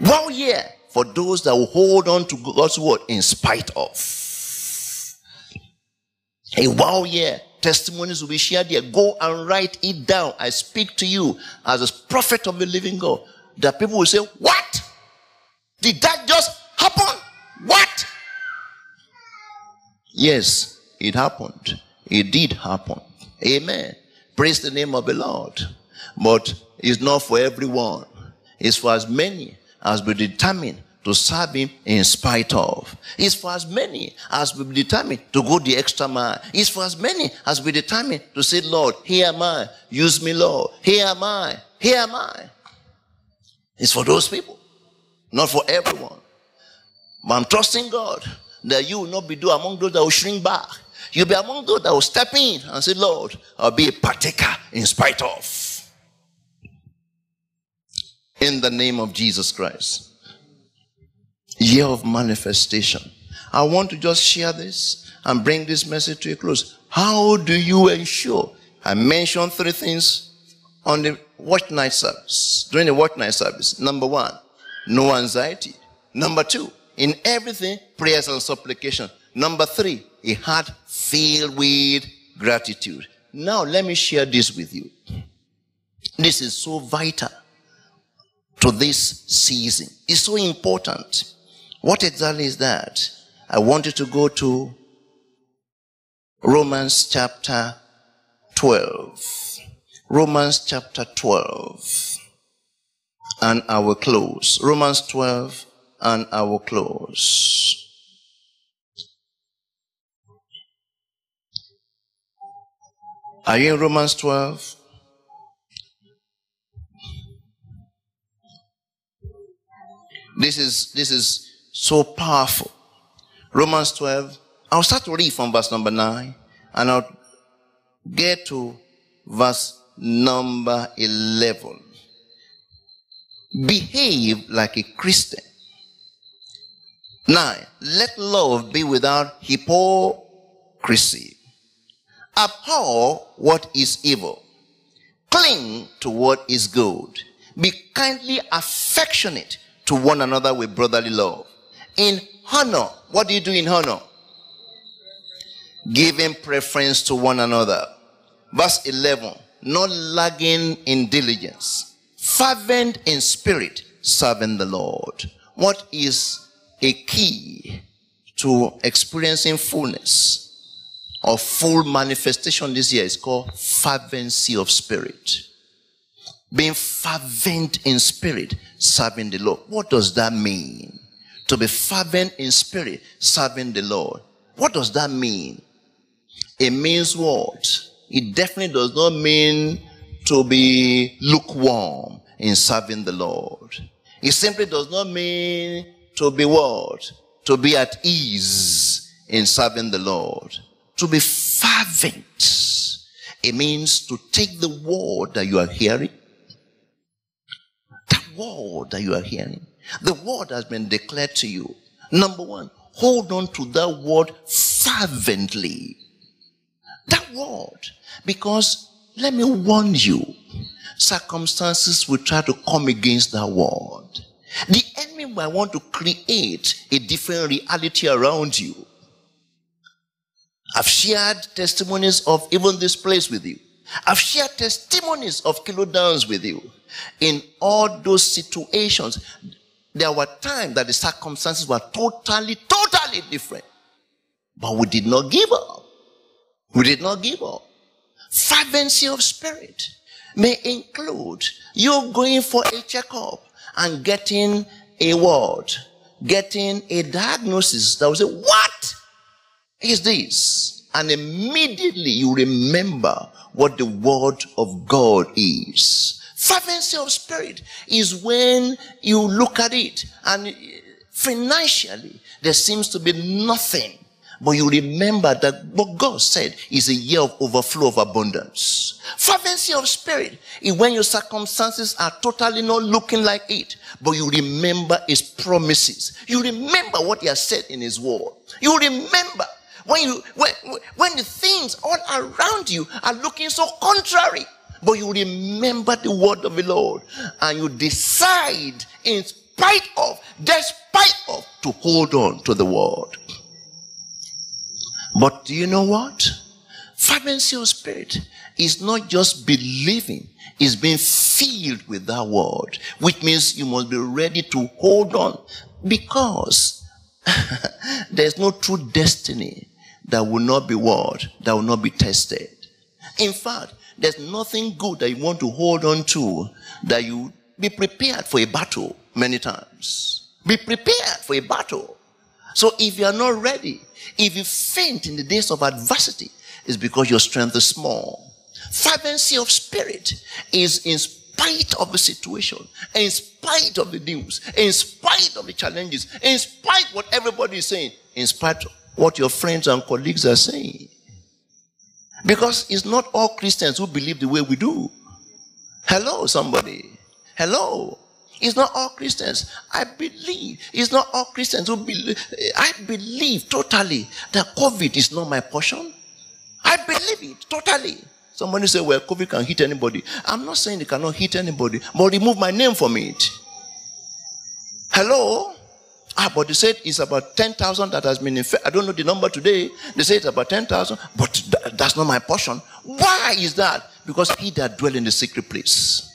Wow year for those that will hold on to God's word in spite of. A wow year. Testimonies will be shared there. Go and write it down. I speak to you as a prophet of the living God. That people will say, What? Did that just happen? What? Yes, it happened. It did happen. Amen. Praise the name of the Lord. But it's not for everyone. It's for as many as be determine to serve him in spite of. It's for as many as be determine to go the extra mile. It's for as many as be determine to say, Lord, here am I. Use me, Lord. Here am I. Here am I. It's for those people. Not for everyone. But I'm trusting God that you will not be do among those that will shrink back. You'll be among those that will step in and say, Lord, I'll be a partaker in spite of. In the name of Jesus Christ. Year of manifestation. I want to just share this and bring this message to a close. How do you ensure? I mentioned three things on the watch night service, during the watch night service. Number one, no anxiety. Number two, in everything, prayers and supplication. Number three, a heart filled with gratitude. Now, let me share this with you. This is so vital to this season. It's so important. What exactly is that? I want you to go to Romans chapter 12. Romans chapter 12 and I will close. Romans 12 and I will close. Are you in Romans 12? This is, this is so powerful. Romans 12. I'll start to read from verse number 9 and I'll get to verse number 11. Behave like a Christian. 9. Let love be without hypocrisy. Abhor what is evil. Cling to what is good. Be kindly affectionate to one another with brotherly love. In honor, what do you do in honor? Giving preference to one another. Verse 11. Not lagging in diligence. Fervent in spirit, serving the Lord. What is a key to experiencing fullness or full manifestation this year is called fervency of spirit. Being fervent in spirit, serving the Lord. What does that mean? To be fervent in spirit, serving the Lord. What does that mean? It means what? It definitely does not mean to be lukewarm in serving the Lord. It simply does not mean to be what? To be at ease in serving the Lord. To be fervent. It means to take the word that you are hearing. That word that you are hearing. The word has been declared to you. Number one, hold on to that word fervently. That word. Because let me warn you, circumstances will try to come against that word. The enemy might want to create a different reality around you. I've shared testimonies of even this place with you. I've shared testimonies of Keilor Downs with you. In all those situations, there were times that the circumstances were totally, totally different. But we did not give up. We did not give up. Fervency of spirit may include you going for a checkup and getting a word, getting a diagnosis that will say, what is this? And immediately you remember what the word of God is. Fervency of spirit is when you look at it and financially there seems to be nothing but you remember that what God said is a year of overflow of abundance. Fervency of spirit is when your circumstances are totally not looking like it, but you remember his promises. You remember what he has said in his word. You remember when you when, when the things all around you are looking so contrary, but you remember the word of the Lord and you decide in spite of, despite of, to hold on to the word. But do you know what? Fervency of spirit is not just believing, it's being filled with that word, which means you must be ready to hold on because there's no true destiny that will not be what? That will not be tested. In fact, there's nothing good that you want to hold on to that you be prepared for a battle many times. Be prepared for a battle. So if you are not ready, if you faint in the days of adversity, it's because your strength is small. Fervency of spirit is in spite of the situation, in spite of the news, in spite of the challenges, in spite what everybody is saying, in spite what your friends and colleagues are saying. Because it's not all Christians who believe the way we do. Hello, somebody. Hello. It's not all Christians. I believe it's not all Christians who believe. I believe totally that COVID is not my portion. I believe it totally. Somebody say, well, COVID can hit anybody. I'm not saying it cannot hit anybody, but remove my name from it. Hello? Ah, but they said it's about 10,000 that has been infected. I don't know the number today. They say it's about 10,000, but th- that's not my portion. Why is that? Because he that dwell in the secret place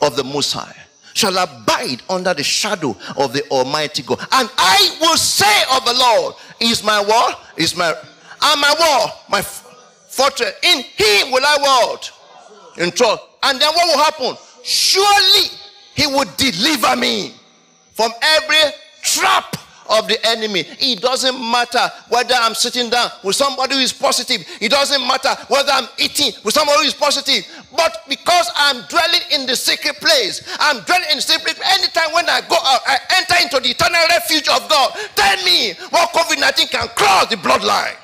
of the Most High shall abide under the shadow of the Almighty God. And I will say of the Lord, is my word, is my, and my word, my fortress. In him will I word. In trust. And then what will happen? Surely he will deliver me from every trap of the enemy. It doesn't matter whether I'm sitting down with somebody who is positive. It doesn't matter whether I'm eating with somebody who is positive. But because I'm dwelling in the secret place, I'm dwelling in the secret place. Anytime when I go out, I enter into the eternal refuge of God. Tell me what COVID 19 can cross the bloodline.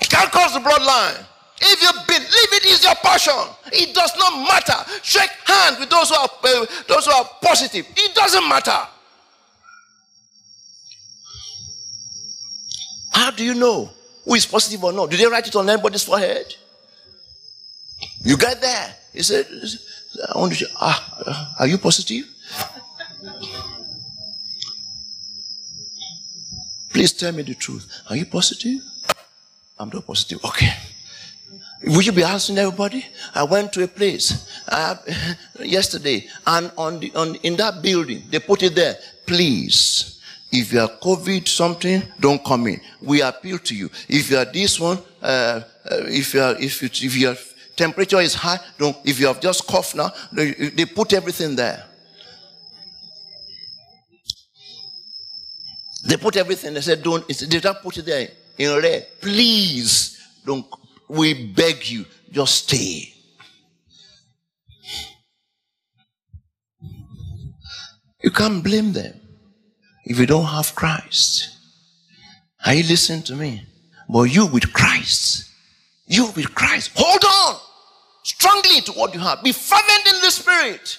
It can't cross the bloodline. If you believe it is your passion, it does not matter. Shake hands with those who are uh, those who are positive. It doesn't matter. How do you know who is positive or not? Do they write it on anybody's forehead? You get there. He said, I want to, ah, are you positive? Please tell me the truth. Are you positive? I'm not positive. Okay. Will you be asking everybody? I went to a place uh, yesterday, and on the on in that building they put it there. Please, if you are COVID something, don't come in. We appeal to you. If you are this one, uh, uh, if you are if you, if your temperature is high, don't. If you have just cough now, they, they put everything there. They put everything. They said, don't. They don't put it there in red. Please don't we beg you, just stay. You can't blame them if you don't have Christ. Are you listening to me? But you with Christ, you with Christ, hold on strongly to what you have. Be fervent in the spirit.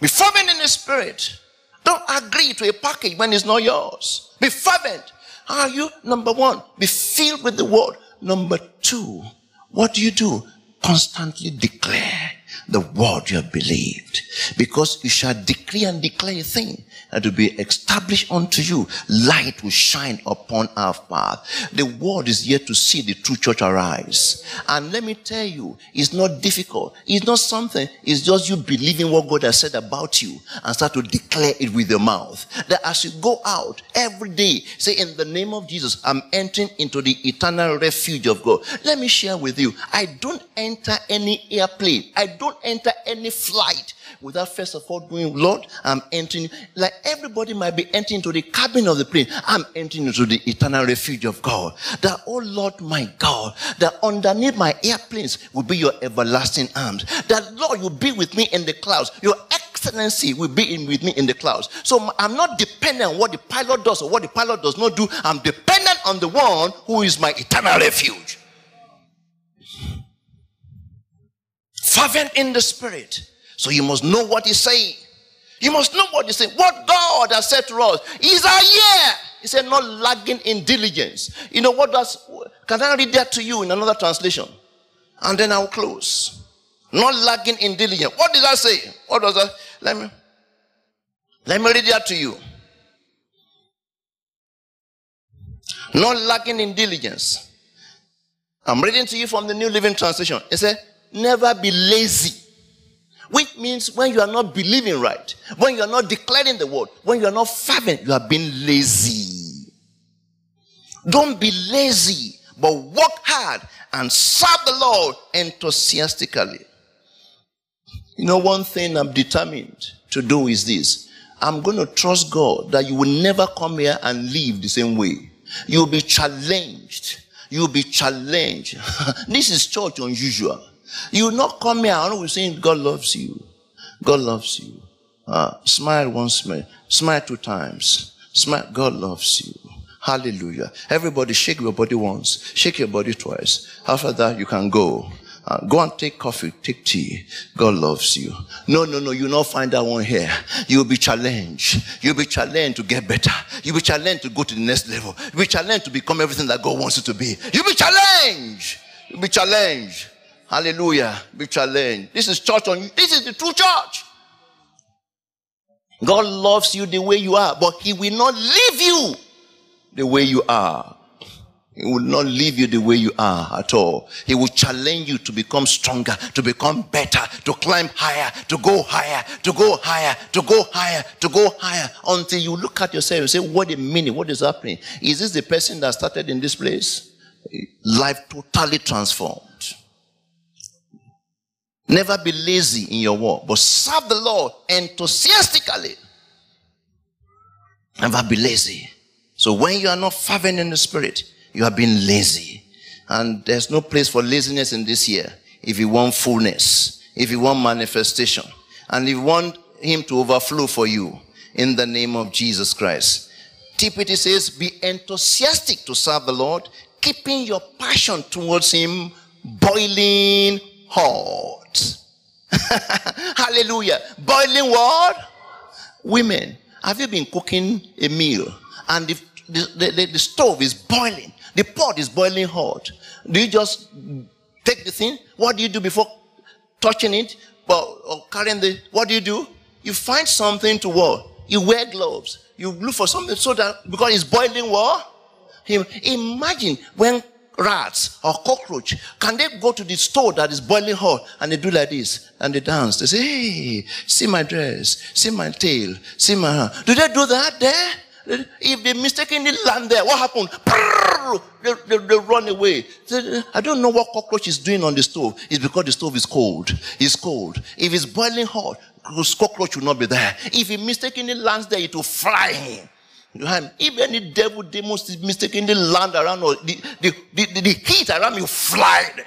Be fervent in the spirit. Don't agree to a package when it's not yours. Be fervent. Are you? Number one, be filled with the word. Number two, what do you do? Constantly declare the word you have believed. Because you shall decree and declare a thing and to be established unto you. Light will shine upon our path. The world is yet to see the true church arise. And let me tell you, it's not difficult. It's not something. It's just you believing what God has said about you and start to declare it with your mouth. That as you go out every day, say in the name of Jesus, I'm entering into the eternal refuge of God. Let me share with you. I don't enter any airplane. I don't enter any flight without first of all doing, Lord, I'm entering, like everybody might be entering into the cabin of the plane. I'm entering into the eternal refuge of God. That, oh Lord, my God, that underneath my airplanes will be your everlasting arms. That, Lord, you'll be with me in the clouds. Your excellency will be in, with me in the clouds. So I'm not dependent on what the pilot does or what the pilot does not do. I'm dependent on the one who is my eternal refuge. Fervent in the spirit so you must know what he's saying. You must know what he's saying. What God has said to us is a year. He said, not lagging in diligence. You know what does, can I read that to you in another translation? And then I'll close. Not lagging in diligence. What did I say? What does that? Let me, let me read that to you. Not lagging in diligence. I'm reading to you from the New Living Translation. It said, never be lazy which means when you are not believing right, when you are not declaring the word, when you are not fervent, you are being lazy. Don't be lazy, but work hard and serve the Lord enthusiastically. You know, one thing I'm determined to do is this. I'm going to trust God that you will never come here and live the same way. You'll be challenged. You'll be challenged. this is church unusual. You will not come here and we saying God loves you. God loves you. Uh, smile once, more. smile two times. Smile. God loves you. Hallelujah. Everybody shake your body once. Shake your body twice. After that, you can go. Uh, go and take coffee, take tea. God loves you. No, no, no, you'll not find that one here. You'll be challenged. You'll be challenged to get better. You'll be challenged to go to the next level. You'll be challenged to become everything that God wants you to be. You'll be challenged. You'll be challenged. Hallelujah. Be challenged. This is church on. This is the true church. God loves you the way you are, but He will not leave you the way you are. He will not leave you the way you are at all. He will challenge you to become stronger, to become better, to climb higher, to go higher, to go higher, to go higher, to go higher until you look at yourself and say, What a minute, what is happening? Is this the person that started in this place? Life totally transformed. Never be lazy in your work, but serve the Lord enthusiastically. Never be lazy. So when you are not fervent in the spirit, you are being lazy. And there's no place for laziness in this year if you want fullness, if you want manifestation, and if you want Him to overflow for you in the name of Jesus Christ. TPT says, be enthusiastic to serve the Lord, keeping your passion towards Him boiling hot. Hallelujah. Boiling what? Women, have you been cooking a meal and the, the, the, the stove is boiling? The pot is boiling hot. Do you just take the thing? What do you do before touching it? Well, or carrying the, what do you do? You find something to wear. You wear gloves. You look for something so that, because it's boiling what? Imagine when rats or cockroach, can they go to the stove that is boiling hot and they do like this and they dance? They say, hey, see my dress, see my tail, see my hair. Do they do that there? If they mistakenly land there, what happened? They, they, they, run away. I don't know what cockroach is doing on the stove. It's because the stove is cold. It's cold. If it's boiling hot, cockroach will not be there. If he mistakenly lands there, it will fly him. If any devil demons mistakenly land around or the, the, the, the heat around you fly there.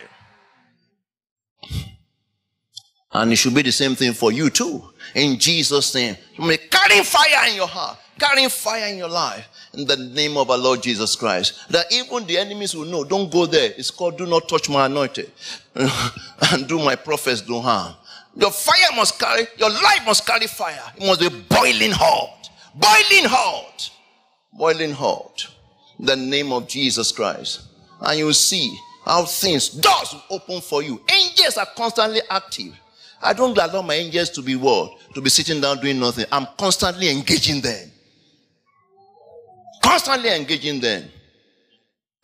And it should be the same thing for you too. In Jesus' name. You may carry fire in your heart, carrying fire in your life. In the name of our Lord Jesus Christ. That even the enemies will know, don't go there. It's called do not touch my anointed. and do my prophets no harm. Your fire must carry, your life must carry fire. It must be boiling hot. Boiling hot boiling hot. The name of Jesus Christ. And you see how things, doors open for you. Angels are constantly active. I don't allow my angels to be what? To be sitting down doing nothing. I'm constantly engaging them. Constantly engaging them.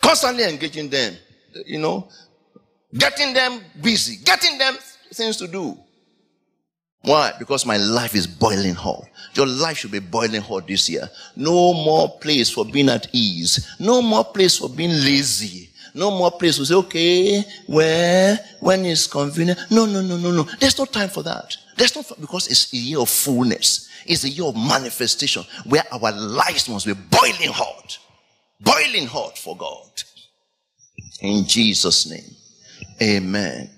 Constantly engaging them. You know, getting them busy, getting them things to do. Why? Because my life is boiling hot. Your life should be boiling hot this year. No more place for being at ease. No more place for being lazy. No more place to say, okay, where, when is convenient. No, no, no, no, no. There's no time for that. There's no, because it's a year of fullness. It's a year of manifestation where our lives must be boiling hot. Boiling hot for God. In Jesus' name. Amen.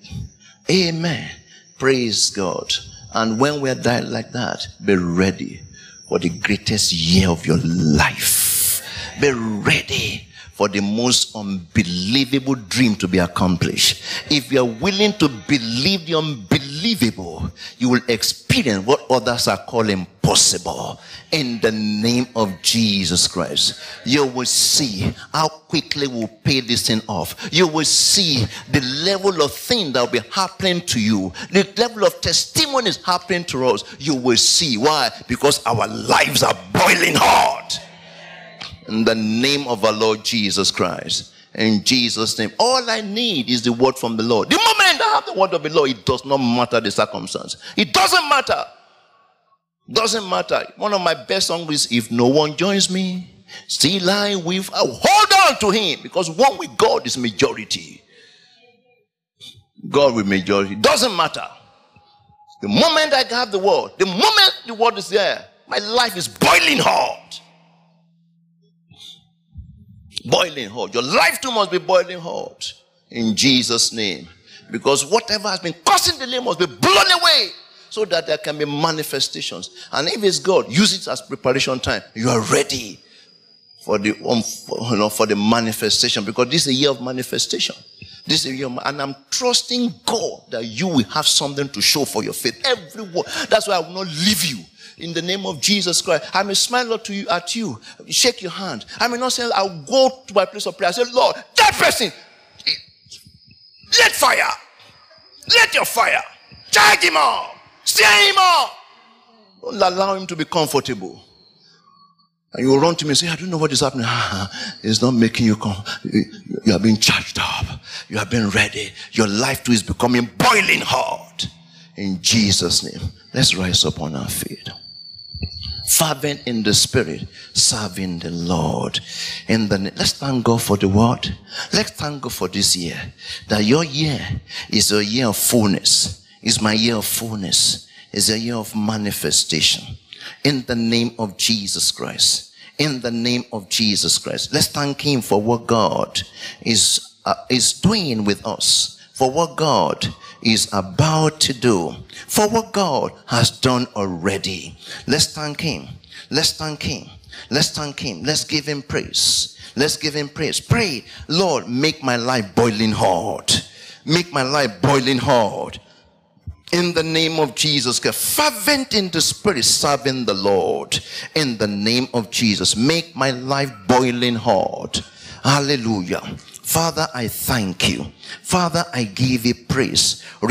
Amen. Praise God. And when we're dying like that, be ready for the greatest year of your life. Be ready for the most unbelievable dream to be accomplished. If you are willing to believe the unbelievable, you will experience what others are calling possible in the name of Jesus Christ. You will see how quickly we'll pay this thing off. You will see the level of thing that will be happening to you, the level of testimonies happening to us. You will see why? Because our lives are boiling hot. In the name of our Lord Jesus Christ. In Jesus' name. All I need is the word from the Lord. The moment I have the word of the Lord, it does not matter the circumstance. It doesn't matter. Doesn't matter. One of my best songs is If No One Joins Me, Still I with I hold on to him because one with God is majority. God with majority. Doesn't matter. The moment I have the word, the moment the word is there, my life is boiling hot. Boiling hot. Your life too must be boiling hot. In Jesus' name. Because whatever has been causing delay must be blown away so that there can be manifestations. And if it's God, use it as preparation time. You are ready for the um, for, you know, for the manifestation because this is a year of manifestation. This is of, and I'm trusting God that you will have something to show for your faith. Everyone. That's why I will not leave you. In the name of Jesus Christ, I may smile Lord, to you at you, shake your hand. I may not say, I'll go to my place of prayer. I say, Lord, that person, let fire, let your fire charge him up. Steer him up. Don't allow him to be comfortable. And you will run to me and say, I don't know what is happening. Uh-huh. it's not making you come. You are being charged up. You are being ready. Your life too is becoming boiling hot. In Jesus' name. Let's rise up on our feet. Fervent in the spirit, serving the Lord. In the let's thank God for the word. Let's thank God for this year. That your year is a year of fullness is my year of fullness, is a year of manifestation. In the name of Jesus Christ. In the name of Jesus Christ. Let's thank Him for what God is uh, is doing with us, for what God is about to do, for what God has done already. Let's thank Him. Let's thank Him. Let's thank Him. Let's give Him praise. Let's give Him praise. Pray, Lord, make my life boiling hot. Make my life boiling hot. In the name of Jesus, fervent in the spirit, serving the Lord. In the name of Jesus, make my life boiling hot. Hallelujah. Father, I thank you. Father, I give you praise. I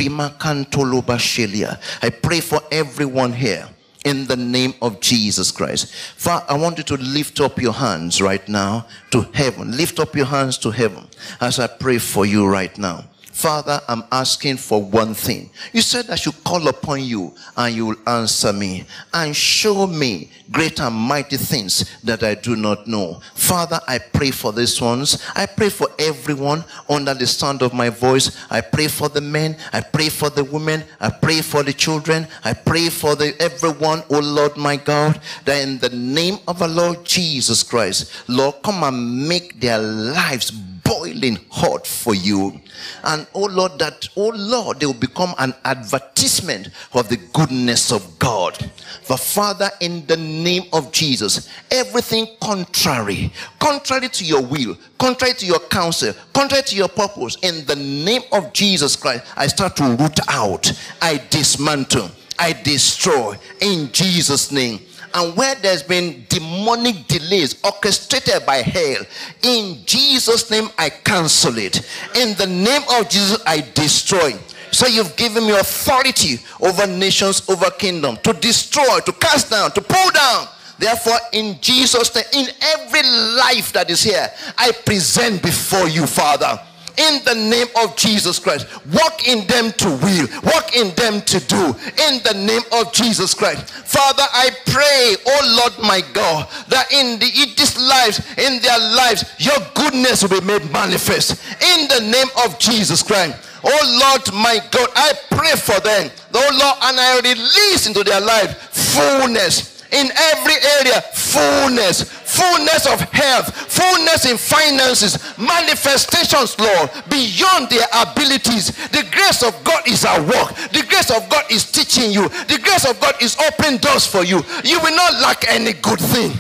pray for everyone here in the name of Jesus Christ. Father, I want you to lift up your hands right now to heaven. Lift up your hands to heaven as I pray for you right now. Father, I'm asking for one thing. You said I should call upon you and you will answer me and show me great and mighty things that I do not know. Father, I pray for these ones. I pray for everyone under the sound of my voice. I pray for the men. I pray for the women. I pray for the children. I pray for the everyone, oh Lord my God, that in the name of our Lord Jesus Christ, Lord, come and make their lives boiling hot for you. And oh Lord, that oh Lord, they will become an advertisement of the goodness of God. For Father, in the name of Jesus, everything contrary, contrary to your will, contrary to your counsel, contrary to your purpose, in the name of Jesus Christ, I start to root out, I dismantle, I destroy in Jesus' name and where there's been demonic delays orchestrated by hell, in Jesus' name I cancel it. In the name of Jesus, I destroy. So you've given me authority over nations, over kingdom, to destroy, to cast down, to pull down. Therefore, in Jesus' name, in every life that is here, I present before you, Father in the name of Jesus Christ. Walk in them to will, walk in them to do in the name of Jesus Christ. Father, I pray, oh Lord my God, that in the these lives, in their lives, your goodness will be made manifest in the name of Jesus Christ. Oh Lord my God, I pray for them. Oh Lord, and I release into their life fullness in every area fullness fullness of health fullness in finances manifestations lord beyond their abilities. The grace of god is at work. The grace of god is teaching you. The grace of god is opening doors for you. You will not lack any good thing.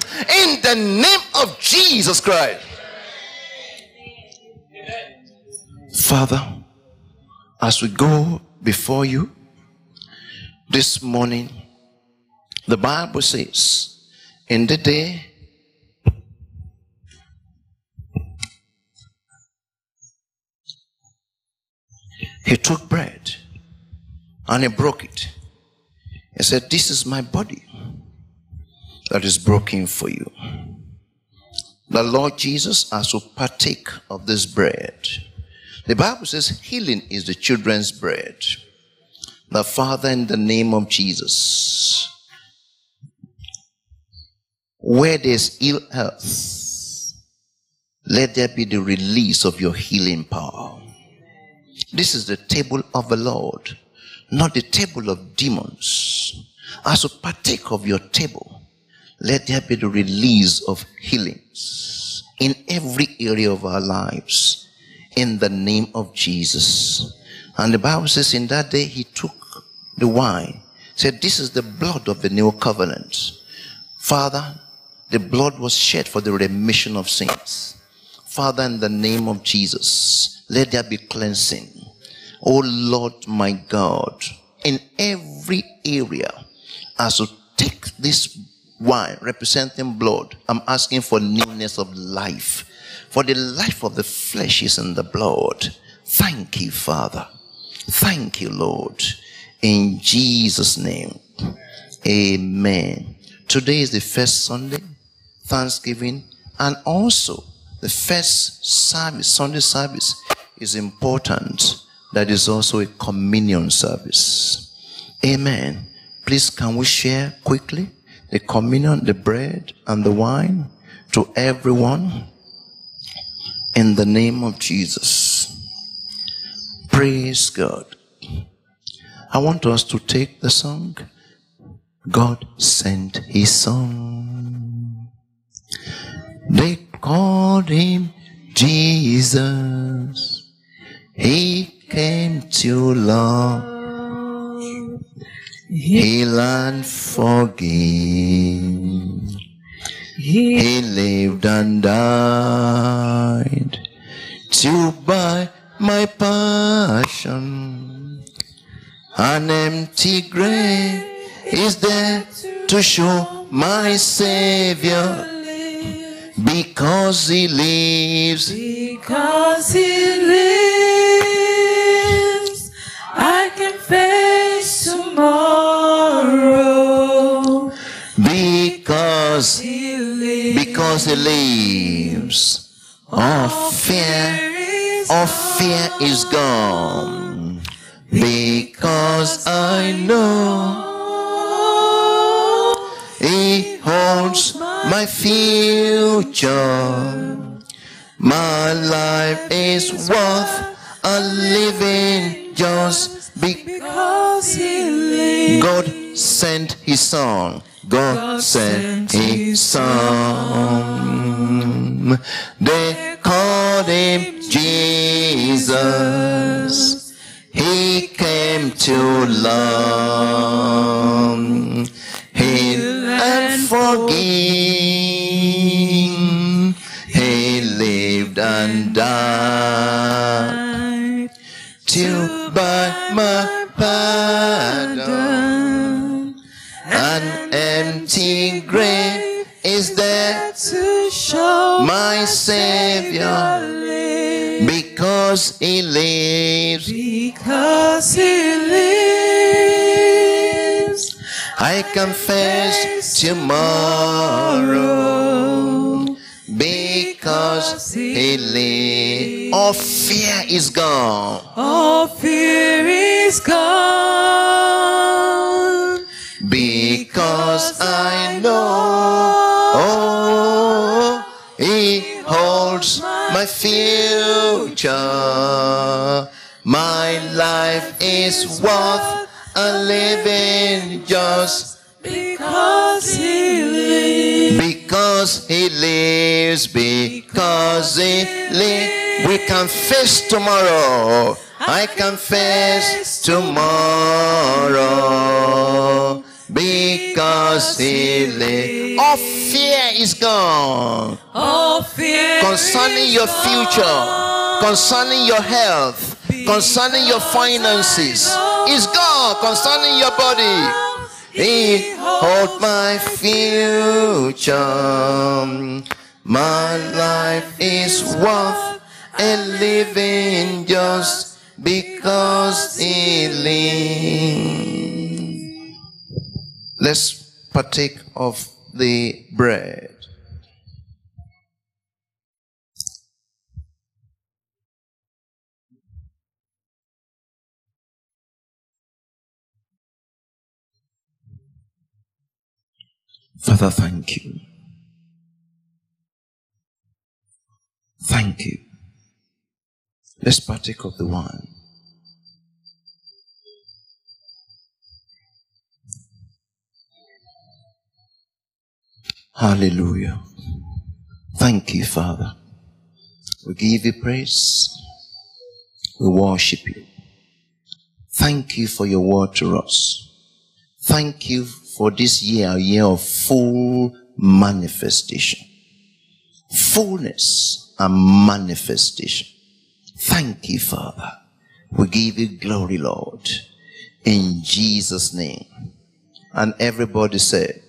In the name of jesus christ. Father as we go before you this morning the Bible says, in the day he took bread and he broke it. He said, This is my body that is broken for you. The Lord Jesus, as we partake of this bread, the Bible says healing is the children's bread. The Father, in the name of Jesus, where there's ill health, let there be the release of your healing power. This is the table of the Lord, not the table of demons. As we partake of your table, let there be the release of healings in every area of our lives in the name of Jesus. And the Bible says in that day he took the wine, said, This is the blood of the new covenant. Father, the blood was shed for the remission of sins. Father, in the name of Jesus, let there be cleansing. Oh Lord, my God, in every area, as you take this wine representing blood, I'm asking for newness of life. For the life of the flesh is in the blood. Thank you, Father. Thank you, Lord. In Jesus' name. Amen. Today is the first Sunday thanksgiving, and also the first service, Sunday service, is important. That is also a communion service. Amen. Please, can we share quickly the communion, the bread, and the wine to everyone in the name of Jesus? Praise God. I want us to take the song. God sent his son. They called him Jesus. To love, heal and forgive. He lived and died to buy my passion. An empty grave is there to show my Savior because he lives. Because he lives, tomorrow. Because He lives. because he lives. All fear, all fear is gone. Because I know he holds my future. My life is worth a living just because he lives. God sent his son. God sent his son. They called him Jesus. He came to love, heal and forgive. He lived and died to my pardon. An empty grave is there, To show my Savior, because He lives. Because he lives. I confess tomorrow, because He lives. All fear is gone. All fear is gone. Because I know, oh, He holds my future. My life is worth a living just Because he lives. Because He lives. Because He lives, we can face tomorrow. I can face tomorrow because He lives. All fear is gone All fear concerning your future, concerning your health, concerning your finances. Is gone concerning your body. He hold my future. My life is worth a living just because He lives. Let's partake of the bread. Father, thank you. Thank you. Let's partake of the wine. Hallelujah. Thank you, Father. We give you praise. We worship you. Thank you for your word to us. Thank you for this year, a year of full manifestation. Fullness and manifestation. Thank you, Father. We give you glory, Lord. In Jesus' name. And everybody said,